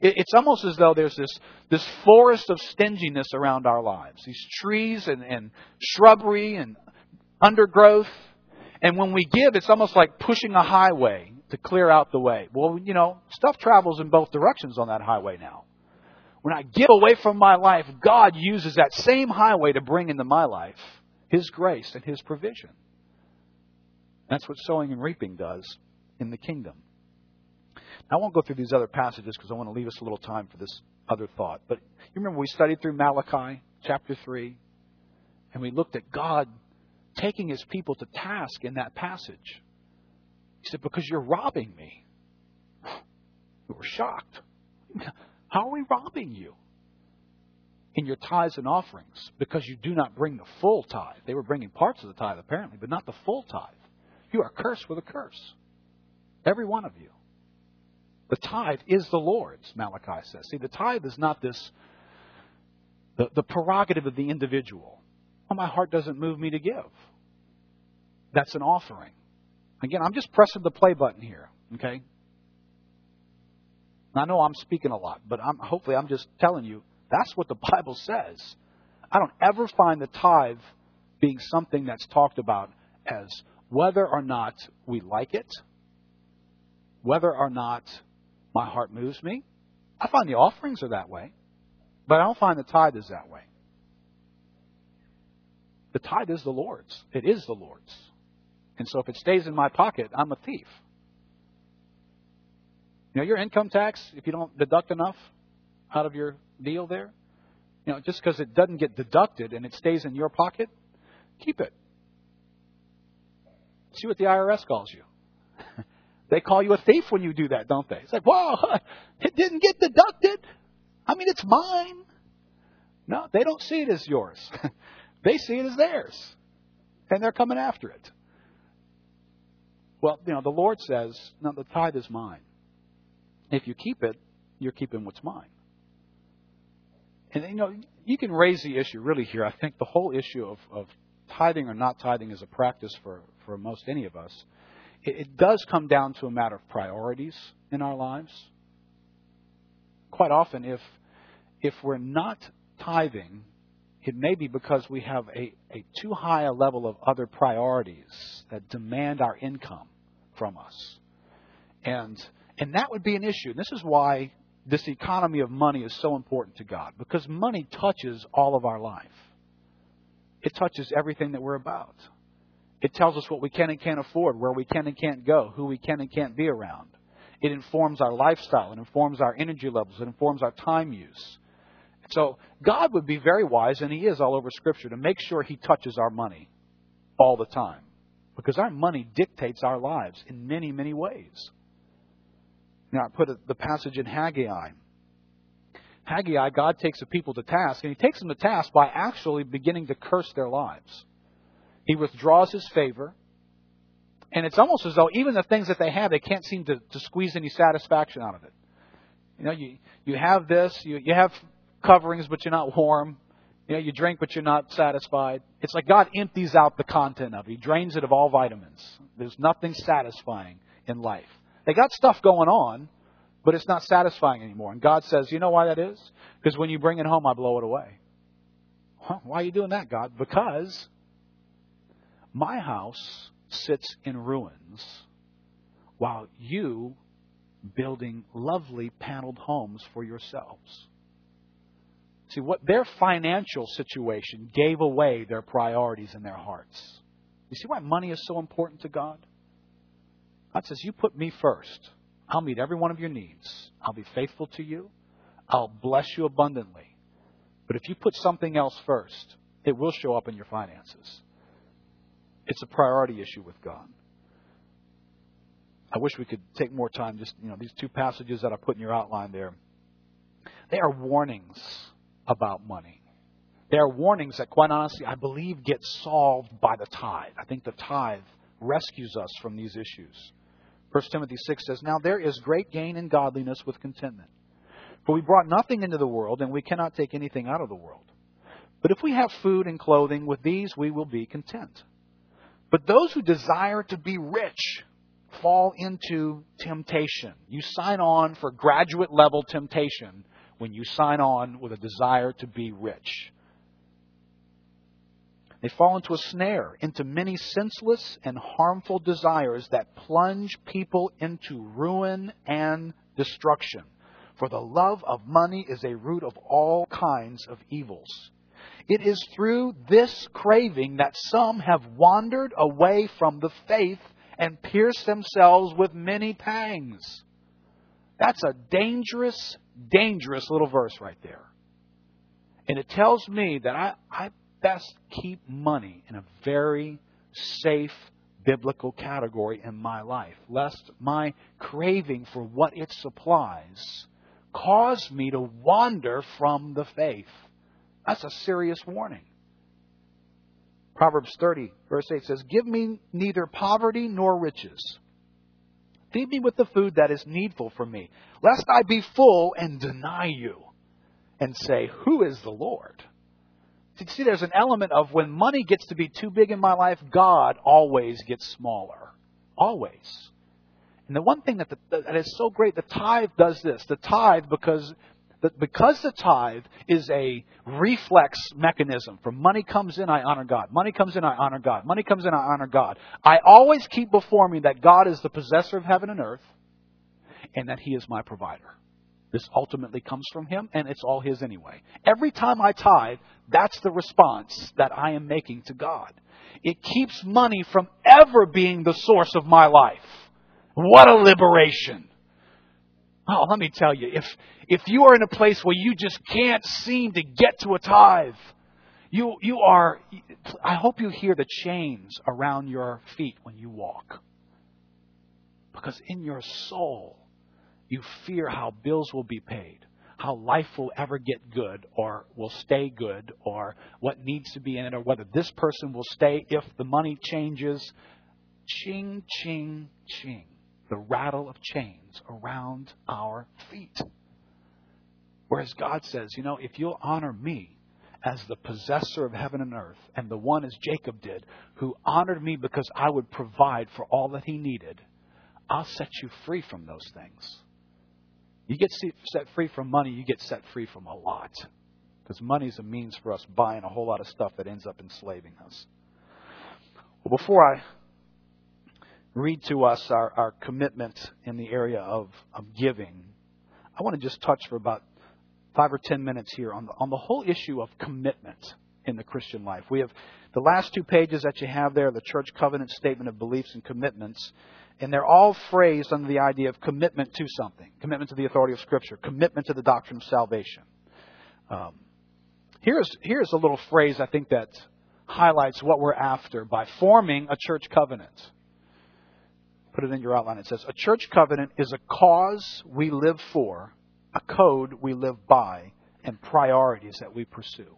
It's almost as though there's this, this forest of stinginess around our lives. These trees and, and shrubbery and undergrowth. And when we give, it's almost like pushing a highway to clear out the way. Well, you know, stuff travels in both directions on that highway now. When I give away from my life, God uses that same highway to bring into my life His grace and His provision. That's what sowing and reaping does in the kingdom. I won't go through these other passages because I want to leave us a little time for this other thought. But you remember we studied through Malachi chapter 3, and we looked at God taking his people to task in that passage. He said, Because you're robbing me. We were shocked. How are we robbing you? In your tithes and offerings, because you do not bring the full tithe. They were bringing parts of the tithe, apparently, but not the full tithe. You are cursed with a curse. Every one of you. The tithe is the Lord's, Malachi says. See, the tithe is not this, the, the prerogative of the individual. Well, my heart doesn't move me to give. That's an offering. Again, I'm just pressing the play button here, okay? I know I'm speaking a lot, but I'm, hopefully I'm just telling you that's what the Bible says. I don't ever find the tithe being something that's talked about as whether or not we like it, whether or not my heart moves me. I find the offerings are that way, but I don't find the tithe is that way. The tithe is the Lord's. It is the Lord's. And so if it stays in my pocket, I'm a thief. You know, your income tax, if you don't deduct enough out of your deal there, you know, just because it doesn't get deducted and it stays in your pocket, keep it. See what the IRS calls you. They call you a thief when you do that, don't they? It's like, whoa, it didn't get deducted. I mean, it's mine. No, they don't see it as yours. they see it as theirs. And they're coming after it. Well, you know, the Lord says, no, the tithe is mine. If you keep it, you're keeping what's mine. And, you know, you can raise the issue really here. I think the whole issue of, of tithing or not tithing is a practice for, for most any of us it, does come down to a matter of priorities in our lives. Quite often, if if we're not tithing, it may be because we have a, a too high a level of other priorities that demand our income from us. And and that would be an issue. And this is why this economy of money is so important to God. Because money touches all of our life. It touches everything that we're about. It tells us what we can and can't afford, where we can and can't go, who we can and can't be around. It informs our lifestyle, it informs our energy levels, it informs our time use. So God would be very wise, and He is all over Scripture, to make sure He touches our money all the time. Because our money dictates our lives in many, many ways. Now, I put the passage in Haggai. Haggai, God takes the people to task, and He takes them to task by actually beginning to curse their lives. He withdraws his favor. And it's almost as though even the things that they have, they can't seem to, to squeeze any satisfaction out of it. You know, you, you have this, you, you have coverings, but you're not warm. You know, you drink, but you're not satisfied. It's like God empties out the content of it. He drains it of all vitamins. There's nothing satisfying in life. They got stuff going on, but it's not satisfying anymore. And God says, you know why that is? Because when you bring it home, I blow it away. Why are you doing that, God? Because my house sits in ruins while you building lovely paneled homes for yourselves. See, what their financial situation gave away their priorities in their hearts. You see why money is so important to God? God says, You put me first. I'll meet every one of your needs. I'll be faithful to you. I'll bless you abundantly. But if you put something else first, it will show up in your finances. It's a priority issue with God. I wish we could take more time. Just you know, these two passages that I put in your outline there, they are warnings about money. They are warnings that, quite honestly, I believe get solved by the tithe. I think the tithe rescues us from these issues. 1 Timothy 6 says, Now there is great gain in godliness with contentment. For we brought nothing into the world, and we cannot take anything out of the world. But if we have food and clothing, with these we will be content. But those who desire to be rich fall into temptation. You sign on for graduate level temptation when you sign on with a desire to be rich. They fall into a snare, into many senseless and harmful desires that plunge people into ruin and destruction. For the love of money is a root of all kinds of evils. It is through this craving that some have wandered away from the faith and pierced themselves with many pangs. That's a dangerous, dangerous little verse right there. And it tells me that I, I best keep money in a very safe biblical category in my life, lest my craving for what it supplies cause me to wander from the faith. That's a serious warning. Proverbs 30, verse 8 says, Give me neither poverty nor riches. Feed me with the food that is needful for me, lest I be full and deny you and say, Who is the Lord? See, there's an element of when money gets to be too big in my life, God always gets smaller. Always. And the one thing that, the, that is so great, the tithe does this. The tithe, because because the tithe is a reflex mechanism from money comes in, I honor God. Money comes in, I honor God. Money comes in, I honor God. I always keep before me that God is the possessor of heaven and earth and that He is my provider. This ultimately comes from Him, and it's all His anyway. Every time I tithe, that's the response that I am making to God. It keeps money from ever being the source of my life. What a liberation! Oh, let me tell you, if, if you are in a place where you just can't seem to get to a tithe, you, you are, I hope you hear the chains around your feet when you walk. Because in your soul, you fear how bills will be paid, how life will ever get good or will stay good, or what needs to be in it, or whether this person will stay if the money changes. Ching, ching, ching. The rattle of chains around our feet. Whereas God says, you know, if you'll honor me as the possessor of heaven and earth, and the one as Jacob did, who honored me because I would provide for all that he needed, I'll set you free from those things. You get set free from money, you get set free from a lot. Because money is a means for us buying a whole lot of stuff that ends up enslaving us. Well, before I read to us our, our commitment in the area of, of giving, I want to just touch for about five or ten minutes here on the, on the whole issue of commitment in the Christian life. We have the last two pages that you have there, the church covenant statement of beliefs and commitments, and they're all phrased under the idea of commitment to something, commitment to the authority of Scripture, commitment to the doctrine of salvation. Um, here's here's a little phrase I think that highlights what we're after by forming a church covenant. Put it in your outline. It says, A church covenant is a cause we live for, a code we live by, and priorities that we pursue.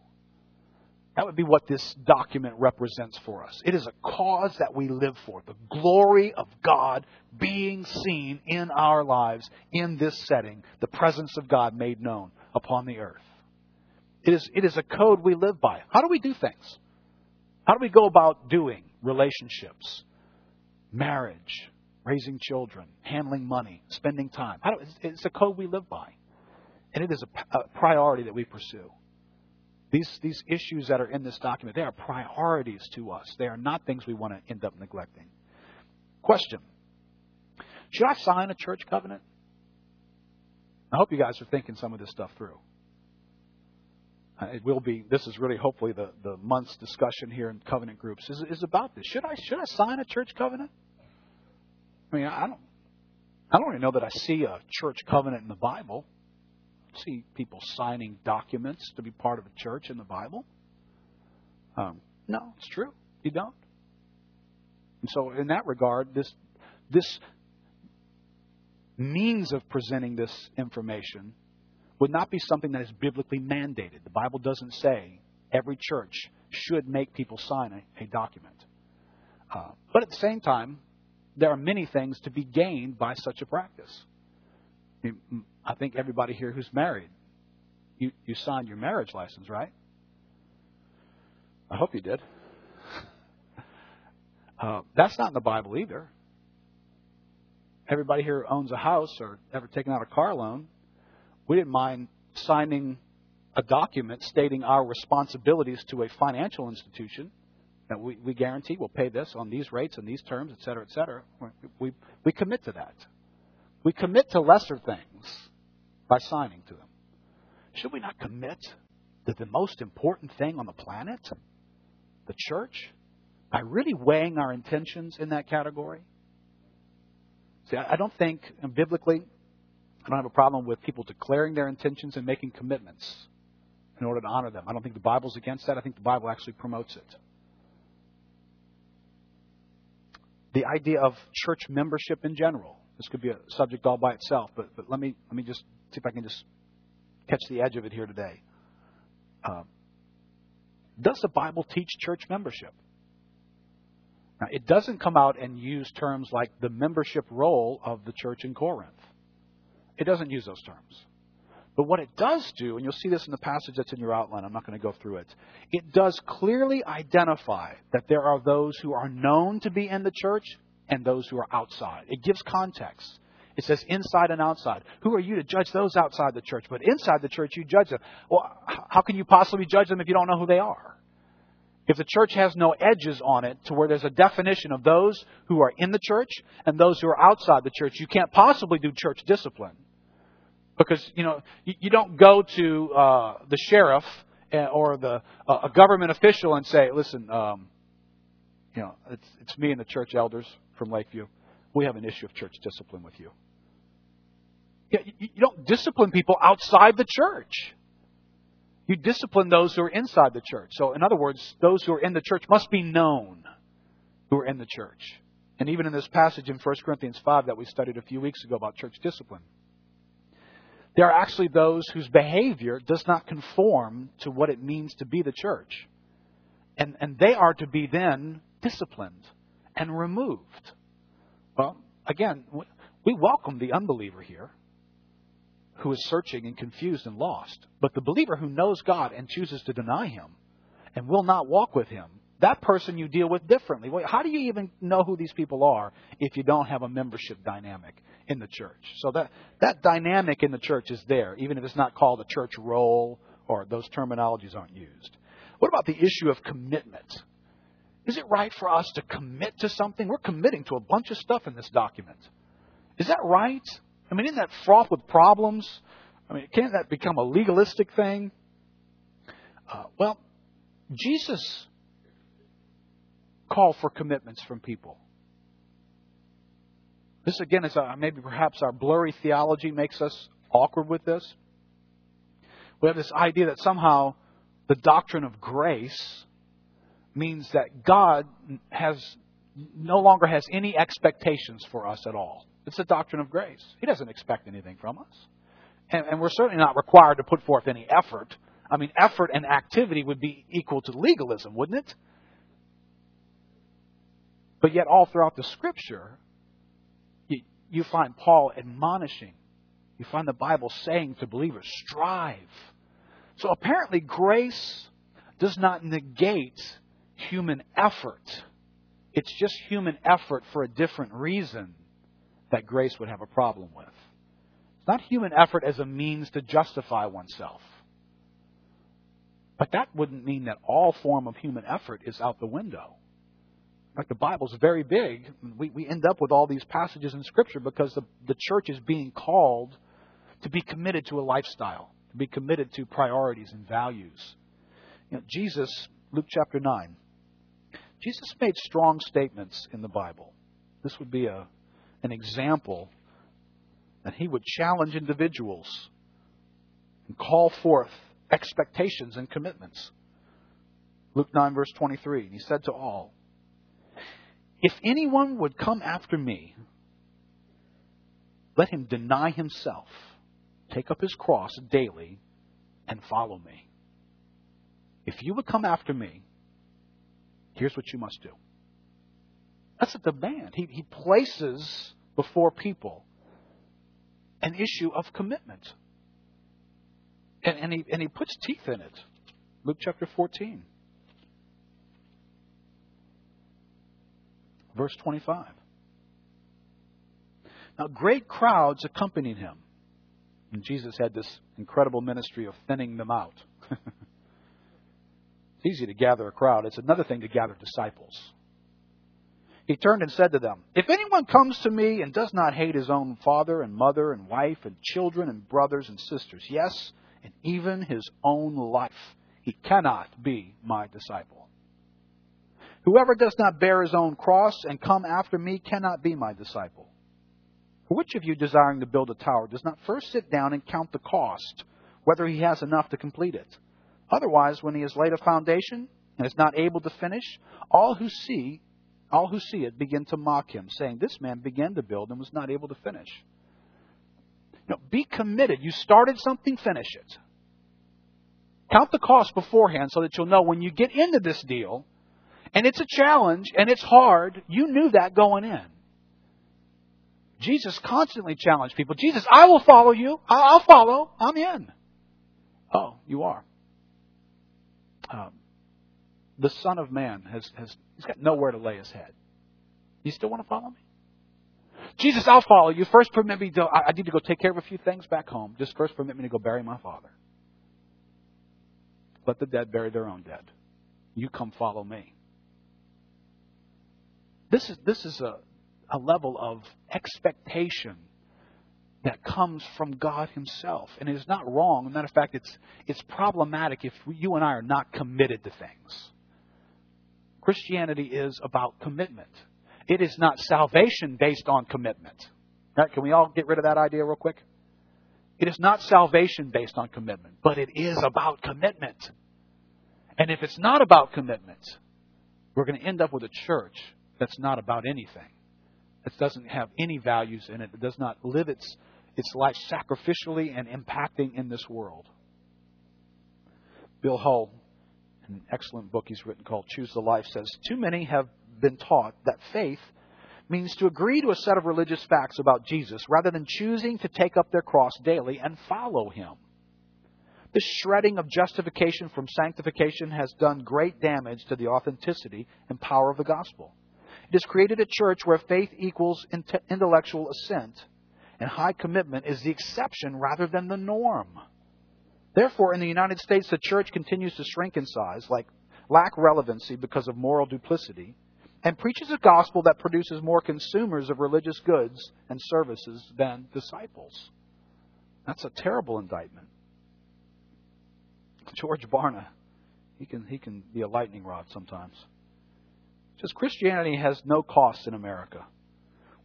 That would be what this document represents for us. It is a cause that we live for. The glory of God being seen in our lives in this setting, the presence of God made known upon the earth. It is, it is a code we live by. How do we do things? How do we go about doing relationships, marriage, raising children, handling money, spending time? Do, it's a code we live by. And it is a, a priority that we pursue. These, these issues that are in this document, they are priorities to us. They are not things we want to end up neglecting. Question Should I sign a church covenant? I hope you guys are thinking some of this stuff through. Uh, it will be. This is really hopefully the, the month's discussion here in covenant groups is, is about this. Should I should I sign a church covenant? I mean, I don't. I don't even know that I see a church covenant in the Bible see people signing documents to be part of a church in the Bible. Um, no, it's true. You don't. And so, in that regard, this this means of presenting this information would not be something that is biblically mandated. The Bible doesn't say every church should make people sign a, a document. Uh, but at the same time, there are many things to be gained by such a practice. I think everybody here who's married, you, you signed your marriage license, right? I hope you did. Uh, that's not in the Bible either. everybody here owns a house or ever taken out a car loan, we didn't mind signing a document stating our responsibilities to a financial institution that we, we guarantee we'll pay this on these rates and these terms, et cetera, et cetera. We, we commit to that. We commit to lesser things by signing to them. Should we not commit to the most important thing on the planet, the church, by really weighing our intentions in that category? See, I don't think, and biblically, I don't have a problem with people declaring their intentions and making commitments in order to honor them. I don't think the Bible's against that. I think the Bible actually promotes it. The idea of church membership in general. This could be a subject all by itself, but, but let me let me just see if I can just catch the edge of it here today. Uh, does the Bible teach church membership? Now, it doesn't come out and use terms like the membership roll of the church in Corinth. It doesn't use those terms. But what it does do, and you'll see this in the passage that's in your outline, I'm not going to go through it, it does clearly identify that there are those who are known to be in the church and those who are outside. It gives context. It says inside and outside. Who are you to judge those outside the church? But inside the church, you judge them. Well, how can you possibly judge them if you don't know who they are? If the church has no edges on it to where there's a definition of those who are in the church and those who are outside the church, you can't possibly do church discipline. Because, you know, you, don't go to uh, the sheriff eh, or the uh, a government official and say, listen, um, you know, it's, it's me and the church elders from Lakeview. We have an issue of church discipline with you. You, you don't discipline people outside the church. You discipline those who are inside the church. So, in other words, those who are in the church must be known who are in the church. And even in this passage in 1 Corinthians 5 that we studied a few weeks ago about church discipline, there are actually those whose behavior does not conform to what it means to be the church. And, and they are to be then disciplined and removed. Well, again, we welcome the unbeliever here who is searching and confused and lost. But the believer who knows God and chooses to deny Him and will not walk with Him, that person you deal with differently. How do you even know who these people are if you don't have a membership dynamic in the church? So that, that dynamic in the church is there, even if it's not called a church roll or those terminologies aren't used. What about the issue of commitment? Is it right for us to commit to something? We're committing to a bunch of stuff in this document. Is that right? I mean, isn't that fraught with problems? I mean, can't that become a legalistic thing? Uh, well, Jesus called for commitments from people. This again is a, maybe perhaps our blurry theology makes us awkward with this. We have this idea that somehow the doctrine of grace means that God has no longer has any expectations for us at all. It's the doctrine of grace. He doesn't expect anything from us. And, and we're certainly not required to put forth any effort. I mean, effort and activity would be equal to legalism, wouldn't it? But yet, all throughout the scripture, you, find Paul admonishing. You find the Bible saying to believers, strive. So apparently, grace does not negate human effort. It's just human effort for a different reason that grace would have a problem with. It's not human effort as a means to justify oneself. But that wouldn't mean that all form of human effort is out the window. Fact, the Bible's very big. We, we end up with all these passages in Scripture because the, the church is being called to be committed to a lifestyle, to be committed to priorities and values. You know, Jesus, Luke chapter 9, Jesus made strong statements in the Bible. This would be a, an example that he would challenge individuals and call forth expectations and commitments. Luke 9, verse 23, and he said to all, If anyone would come after me, let him deny himself, take up his cross daily, and follow me. If you would come after me, here's what you must do. That's a demand. He, he places before people an issue of commitment. And, and, he, and he puts teeth in it. Luke chapter 14, verse 25. Now, great crowds accompanied him. And Jesus had this incredible ministry of thinning them out. it's easy to gather a crowd, it's another thing to gather disciples. He turned and said to them, If anyone comes to me and does not hate his own father and mother and wife and children and brothers and sisters, yes, and even his own life, he cannot be my disciple. Whoever does not bear his own cross and come after me cannot be my disciple. Which of you desiring to build a tower does not first sit down and count the cost, whether he has enough to complete it? Otherwise, when he has laid a foundation and is not able to finish, all who see all who see it begin to mock him, saying, This man began to build and was not able to finish. Know, be committed. You started something, finish it. Count the cost beforehand so that you'll know when you get into this deal, and it's a challenge and it's hard, you knew that going in. Jesus constantly challenged people. Jesus, I will follow you. I'll follow. I'm in. Oh, you are. Um, the Son of Man has, has he's got nowhere to lay his head. You still want to follow me? Jesus, I'll follow you. First, permit me to. I need to go take care of a few things back home. Just first, permit me to go bury my father. Let the dead bury their own dead. You come follow me. This is this is a, a level of expectation that comes from God Himself. And it is not wrong. As a matter of fact, it's, it's problematic if you and I are not committed to things. Christianity is about commitment. It is not salvation based on commitment. Right? Can we all get rid of that idea real quick? It is not salvation based on commitment, but it is about commitment. And if it's not about commitment, we're going to end up with a church that's not about anything. It doesn't have any values in it. It does not live its, its life sacrificially and impacting in this world. Bill Hull an excellent book he's written called Choose the Life, says Too many have been taught that faith means to agree to a set of religious facts about Jesus rather than choosing to take up their cross daily and follow him. This shredding of justification from sanctification has done great damage to the authenticity and power of the gospel. It has created a church where faith equals intellectual assent, and high commitment is the exception rather than the norm. Therefore, in the United States, the church continues to shrink in size, like lack relevancy because of moral duplicity, and preaches a gospel that produces more consumers of religious goods and services than disciples. That's a terrible indictment. George Barna, he can he can be a lightning rod sometimes. Says Christianity has no cost in America.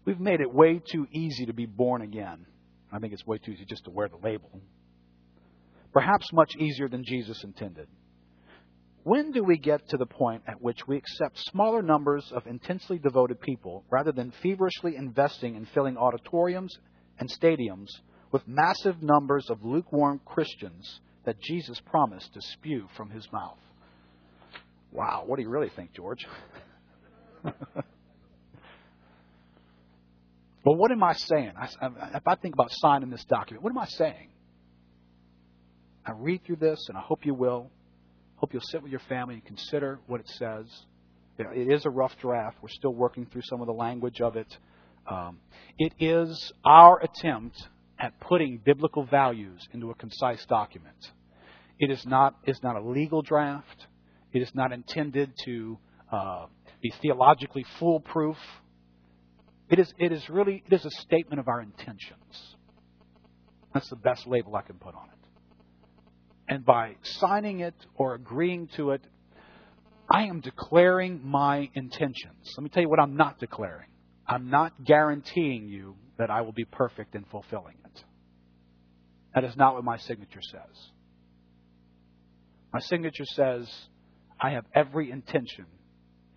We've made it way too easy to be born again. I think it's way too easy just to wear the label perhaps much easier than Jesus intended. When do we get to the point at which we accept smaller numbers of intensely devoted people rather than feverishly investing in filling auditoriums and stadiums with massive numbers of lukewarm Christians that Jesus promised to spew from his mouth? Wow, what do you really think, George? well, what am I saying? if I think about signing this document, what am I saying? I read through this, and I hope you will. Hope you'll sit with your family and consider what it says. It is a rough draft. We're still working through some of the language of it. Um, it is our attempt at putting biblical values into a concise document. It is not, it's not a legal draft. It is not intended to uh, be theologically foolproof. It is, it is really it is a statement of our intentions. That's the best label I can put on it. And by signing it or agreeing to it, I am declaring my intentions. Let me tell you what I'm not declaring. I'm not guaranteeing you that I will be perfect in fulfilling it. That is not what my signature says. My signature says, I have every intention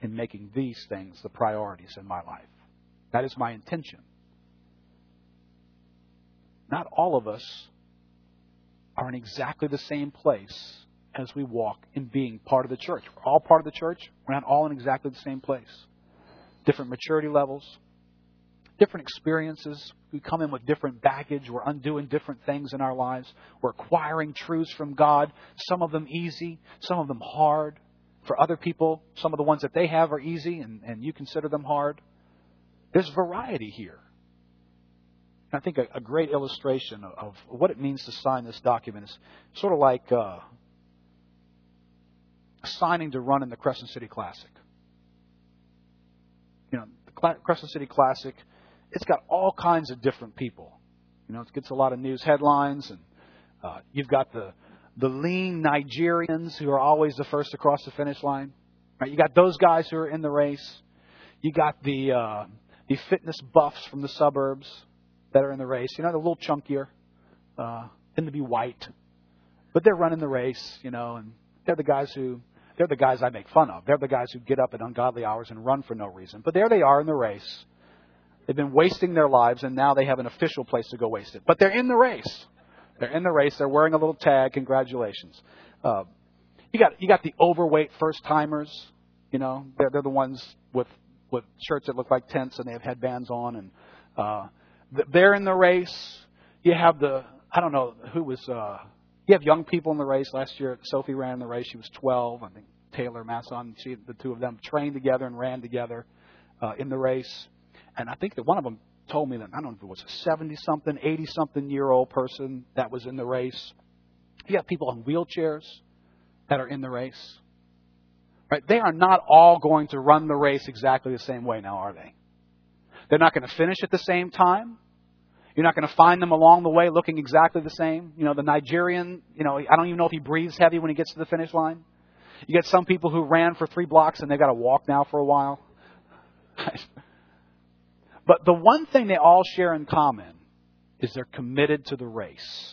in making these things the priorities in my life. That is my intention. Not all of us are in exactly the same place as we walk in being part of the church. We're all part of the church. We're not all in exactly the same place. Different maturity levels, different experiences. We come in with different baggage. We're undoing different things in our lives. We're acquiring truths from God, some of them easy, some of them hard. For other people, some of the ones that they have are easy and, and you consider them hard. There's variety here. I think a, a great illustration of, of, what it means to sign this document is sort of like uh, signing to run in the Crescent City Classic. You know, the Crescent City Classic, it's got all kinds of different people. You know, it gets a lot of news headlines, and uh, you've got the the lean Nigerians who are always the first across the finish line. Right? You got those guys who are in the race. You got the uh, the fitness buffs from the suburbs that are in the race. You know, they're a little chunkier, uh, tend to be white, but they're running the race. You know, and they're the guys who they're the guys I make fun of. They're the guys who get up at ungodly hours and run for no reason. But there they are in the race. They've been wasting their lives, and now they have an official place to go waste it. But they're in the race. They're in the race. They're wearing a little tag. Congratulations. Uh, you got you got the overweight first timers. You know, they're they're the ones with with shirts that look like tents and they have headbands on, and uh, they're in the race. You have the I don't know who was. Uh, you have young people in the race. Last year, Sophie ran in the race. She was 12. I think Taylor Masson. She, the two of them trained together and ran together uh, in the race. And I think that one of them told me that I don't know if it was a 70 something, 80 something year old person that was in the race. You have people in wheelchairs that are in the race. Right? They are not all going to run the race exactly the same way now, are they? They're not going to finish at the same time. You're not going to find them along the way looking exactly the same. You know, the Nigerian, you know, I don't even know if he breathes heavy when he gets to the finish line. You get some people who ran for three blocks and they've got to walk now for a while. but the one thing they all share in common is they're committed to the race.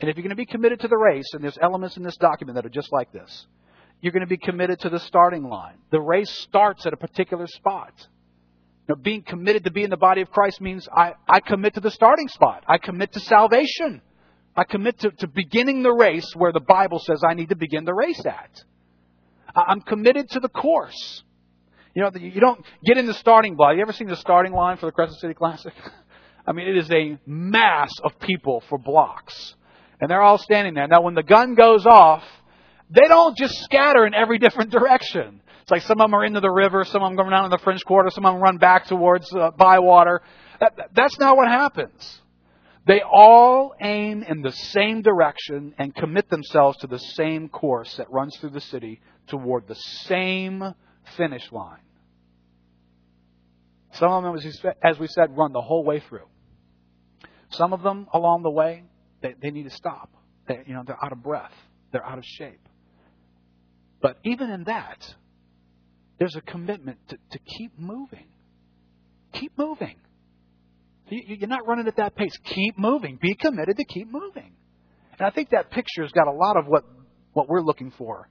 And if you're going to be committed to the race, and there's elements in this document that are just like this, you're going to be committed to the starting line. The race starts at a particular spot. Know, being committed to be in the body of Christ means I, I commit to the starting spot. I commit to salvation. I commit to, to beginning the race where the Bible says I need to begin the race at. I'm committed to the course. You know, you don't get in the starting block. You ever seen the starting line for the Crescent City Classic? I mean, it is a mass of people for blocks. And they're all standing there. Now, when the gun goes off, they don't just scatter in every different direction. It's like some of them are into the river, some of them going down in the French Quarter, some of them run back towards uh, Bywater. That, that's not what happens. They all aim in the same direction and commit themselves to the same course that runs through the city toward the same finish line. Some of them, as we said, run the whole way through. Some of them along the way, they, they need to stop. They, you know, they're out of breath. They're out of shape. But even in that, there's a commitment to, to keep moving. Keep moving. You're not running at that pace. Keep moving. Be committed to keep moving. And I think that picture has got a lot of what, what we're looking for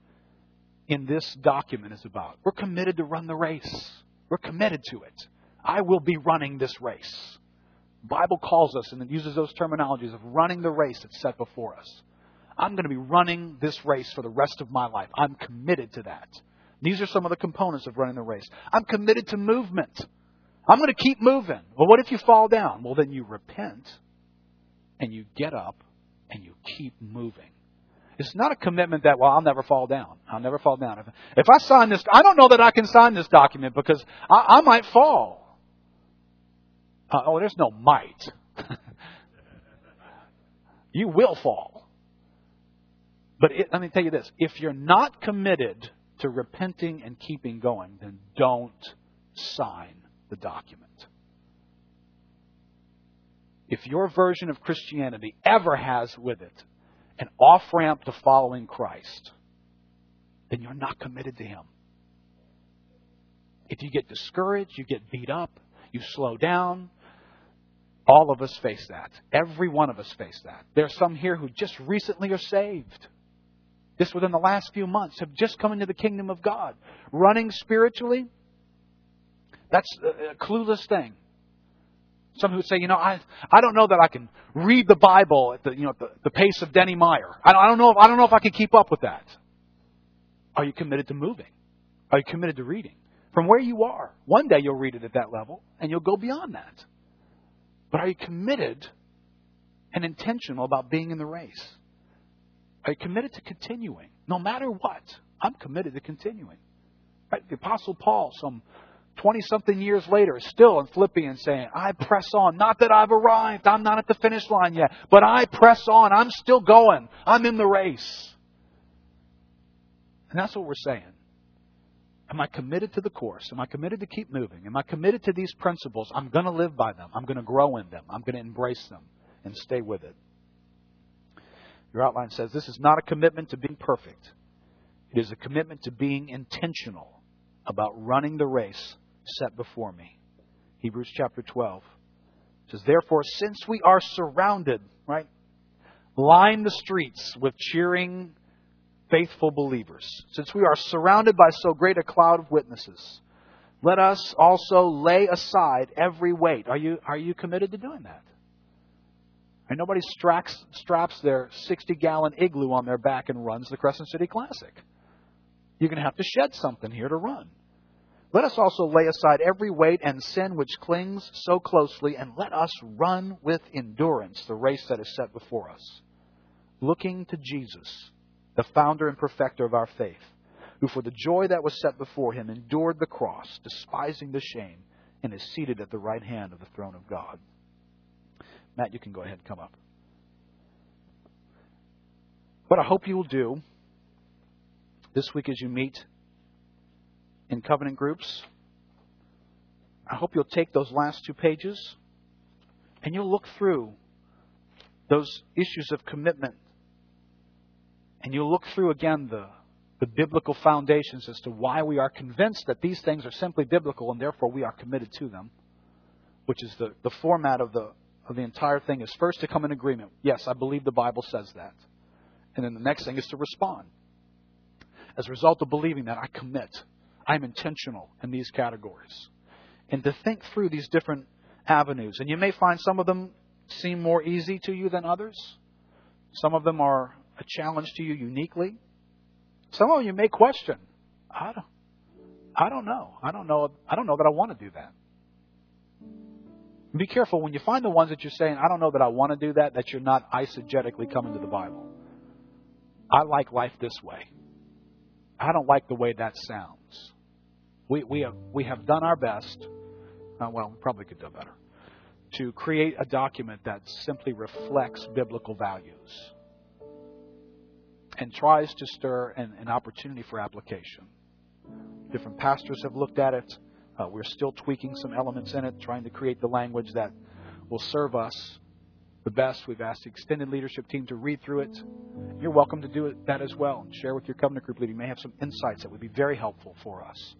in this document is about. We're committed to run the race. We're committed to it. I will be running this race. The Bible calls us and it uses those terminologies of running the race that's set before us. I'm going to be running this race for the rest of my life. I'm committed to that. These are some of the components of running the race. I'm committed to movement. I'm going to keep moving. Well, what if you fall down? Well, then you repent and you get up and you keep moving. It's not a commitment that, well, I'll never fall down. I'll never fall down. If, if I sign this, I don't know that I can sign this document because I, I might fall. Uh, oh, there's no might. you will fall. But it, let me tell you this if you're not committed to repenting and keeping going, then don't sign the document. If your version of Christianity ever has with it an off ramp to following Christ, then you're not committed to Him. If you get discouraged, you get beat up, you slow down, all of us face that. Every one of us face that. There are some here who just recently are saved. Just within the last few months have just come into the kingdom of God. Running spiritually, that's a clueless thing. Some who say, you know, I, I don't know that I can read the Bible at the, you know, the, the pace of Denny Meyer. I, I don't know if, I don't know if I can keep up with that. Are you committed to moving? Are you committed to reading? From where you are, one day you'll read it at that level and you'll go beyond that. But are you committed and intentional about being in the race? Are you committed to continuing? No matter what, I'm committed to continuing. Right? The Apostle Paul, some 20 something years later, is still in Philippians saying, I press on. Not that I've arrived. I'm not at the finish line yet. But I press on. I'm still going. I'm in the race. And that's what we're saying. Am I committed to the course? Am I committed to keep moving? Am I committed to these principles? I'm going to live by them. I'm going to grow in them. I'm going to embrace them and stay with it. Your outline says this is not a commitment to being perfect. It is a commitment to being intentional about running the race set before me. Hebrews chapter 12 says, Therefore, since we are surrounded, right, line the streets with cheering, faithful believers, since we are surrounded by so great a cloud of witnesses, let us also lay aside every weight. Are you, are you committed to doing that? And nobody straps, straps their 60 gallon igloo on their back and runs the Crescent City Classic. You're going to have to shed something here to run. Let us also lay aside every weight and sin which clings so closely, and let us run with endurance the race that is set before us, looking to Jesus, the founder and perfecter of our faith, who for the joy that was set before him endured the cross, despising the shame, and is seated at the right hand of the throne of God. Matt, you can go ahead and come up. What I hope you will do this week as you meet in covenant groups, I hope you'll take those last two pages and you'll look through those issues of commitment. And you'll look through again the, the biblical foundations as to why we are convinced that these things are simply biblical and therefore we are committed to them, which is the, the format of the, of the entire thing is first to come in agreement. Yes, I believe the Bible says that. And then the next thing is to respond. As a result of believing that, I commit. I'm intentional in these categories. And to think through these different avenues. And you may find some of them seem more easy to you than others. Some of them are a challenge to you uniquely. Some of you may question. I don't, I don't know. I don't know. I don't know that I want to do that. Be careful when you find the ones that you're saying, I don't know that I want to do that, that you're not eisegetically coming to the Bible. I like life this way. I don't like the way that sounds. We, we, have, we have done our best, uh, well, we probably could do better, to create a document that simply reflects biblical values and tries to stir an, an opportunity for application. Different pastors have looked at it. Uh, we're still tweaking some elements in it, trying to create the language that will serve us the best. We've asked the extended leadership team to read through it. You're welcome to do it, that as well and share with your covenant group leader. You may have some insights that would be very helpful for us.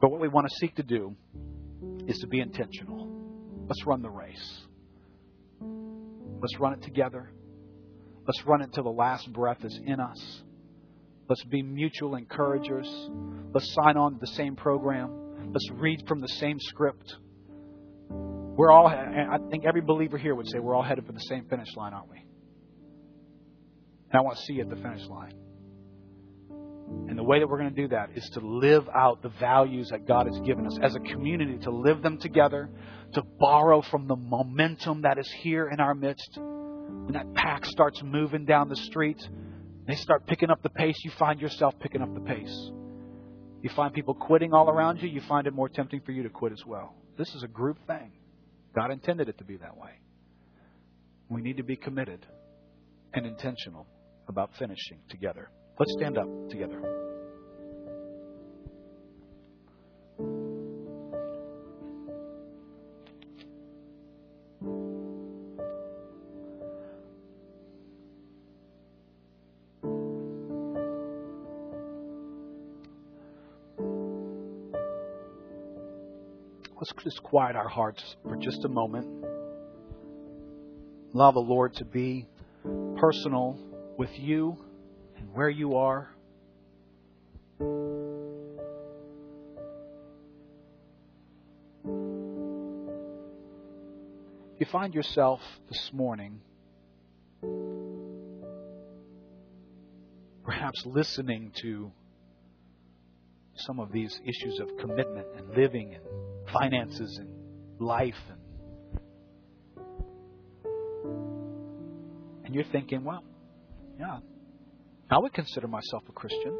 But what we want to seek to do is to be intentional. Let's run the race. Let's run it together. Let's run until the last breath is in us. Let's be mutual encouragers. Let's sign on to the same program. Let's read from the same script. We're all, I think every believer here would say we're all headed for the same finish line, aren't we? And I want to see you at the finish line. And the way that we're going to do that is to live out the values that God has given us as a community, to live them together, to borrow from the momentum that is here in our midst. When that pack starts moving down the street, they start picking up the pace, you find yourself picking up the pace. You find people quitting all around you, you find it more tempting for you to quit as well. This is a group thing. God intended it to be that way. We need to be committed and intentional about finishing together. Let's stand up together. Let's just quiet our hearts for just a moment. Allow the Lord to be personal with you and where you are. You find yourself this morning perhaps listening to some of these issues of commitment and living and finances and life and and you're thinking, well, yeah, I would consider myself a Christian.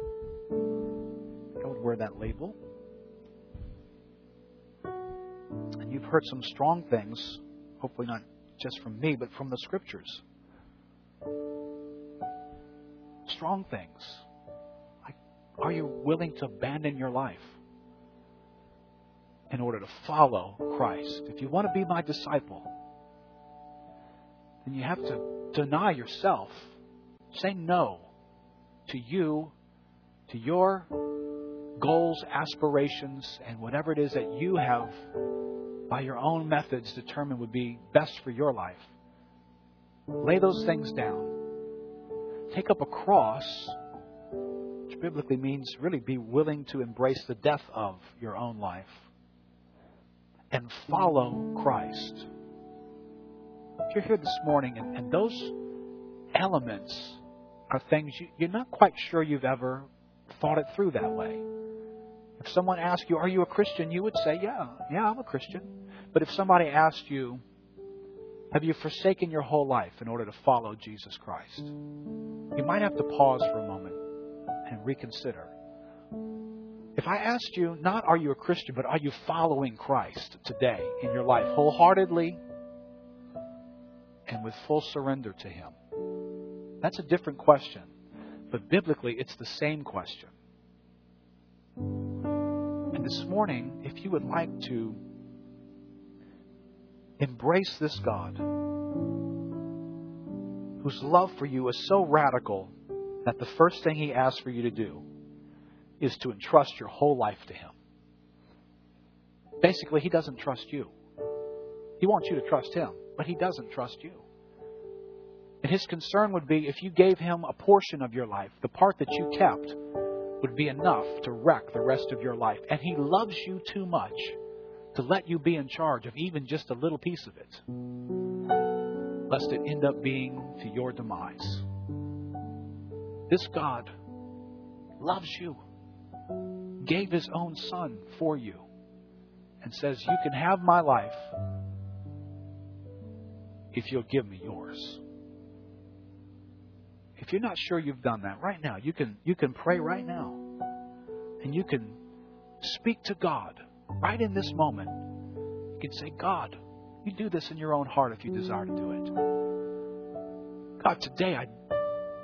I would wear that label. And you've heard some strong things, hopefully not just from me, but from the scriptures. Strong things. Like, are you willing to abandon your life in order to follow Christ? If you want to be my disciple, then you have to deny yourself. Say no to you, to your goals, aspirations, and whatever it is that you have by your own methods determined would be best for your life. Lay those things down. Take up a cross, which biblically means really be willing to embrace the death of your own life and follow Christ. If you're here this morning and, and those elements are things you, you're not quite sure you've ever thought it through that way. If someone asked you, Are you a Christian? you would say, Yeah, yeah, I'm a Christian. But if somebody asked you, Have you forsaken your whole life in order to follow Jesus Christ? You might have to pause for a moment and reconsider. If I asked you, not are you a Christian, but are you following Christ today in your life wholeheartedly and with full surrender to Him? That's a different question. But biblically, it's the same question. And this morning, if you would like to embrace this God, whose love for you is so radical that the first thing He asks for you to do is to entrust your whole life to Him. Basically, He doesn't trust you. He wants you to trust Him, but He doesn't trust you. And his concern would be if you gave him a portion of your life, the part that you kept would be enough to wreck the rest of your life. And he loves you too much to let you be in charge of even just a little piece of it, lest it end up being to your demise. This God loves you, gave his own son for you, and says, You can have my life if you'll give me yours. If you're not sure you've done that right now, you can you can pray right now. And you can speak to God right in this moment. You can say, God, you do this in your own heart if you desire to do it. God, today I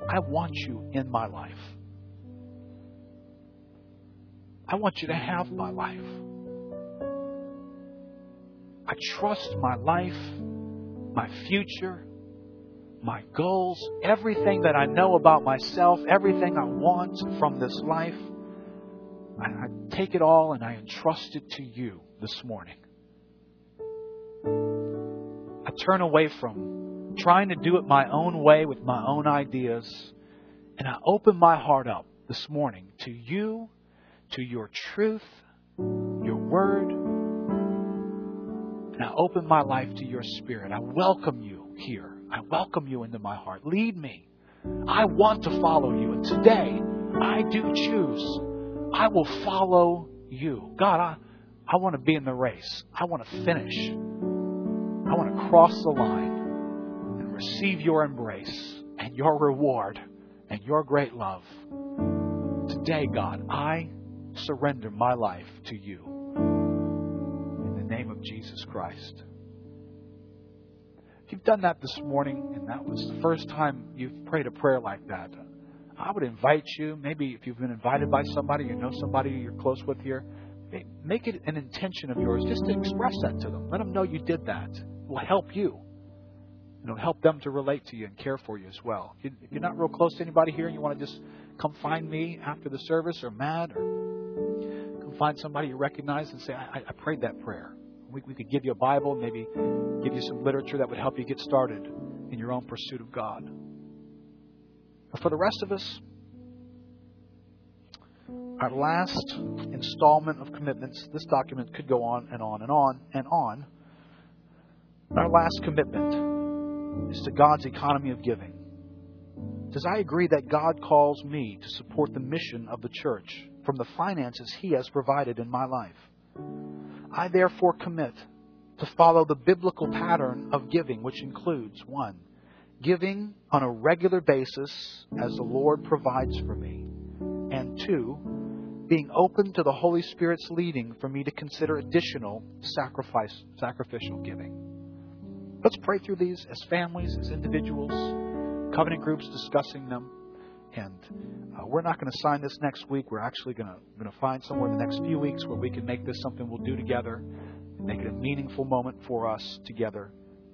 I want you in my life. I want you to have my life. I trust my life, my future, my goals, everything that I know about myself, everything I want from this life. I, take it all and I entrust it to you this morning. I turn away from trying to do it my own way with my own ideas, and I open my heart up this morning to you, to your truth, your word, and I open my life to your spirit. I welcome you here. I welcome you into my heart. Lead me. I want to follow you. And today, I do choose. I will follow you. God, I, I want to be in the race. I want to finish. I want to cross the line and receive your embrace and your reward and your great love. Today, God, I surrender my life to you. In the name of Jesus Christ. If you've done that this morning and that was the first time you've prayed a prayer like that, I would invite you, maybe if you've been invited by somebody, you know somebody you're close with here, make it an intention of yours just to express that to them. Let them know you did that. It will help you. It'll help them to relate to you and care for you as well. If you're not real close to anybody here and you want to just come find me after the service or Matt or find somebody you recognize and say, I, I prayed that prayer. We, we could give you a Bible, maybe give you some literature that would help you get started in your own pursuit of God. But for the rest of us, our last installment of commitments, this document could go on and on and on and on. Our last commitment is to God's economy of giving. Does I agree that God calls me to support the mission of the church from the finances He has provided in my life? I therefore commit to follow the biblical pattern of giving, which includes one, giving on a regular basis as the Lord provides for me, and two, being open to the Holy Spirit's leading for me to consider additional sacrifice, sacrificial giving. Let's pray through these as families, as individuals, covenant groups discussing them. And uh, we're not going to sign this next week. We're actually going to find somewhere in the next few weeks where we can make this something we'll do together, make it a meaningful moment for us together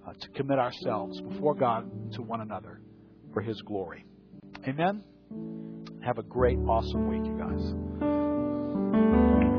uh, to commit ourselves before God to one another for His glory. Amen. Have a great, awesome week, you guys.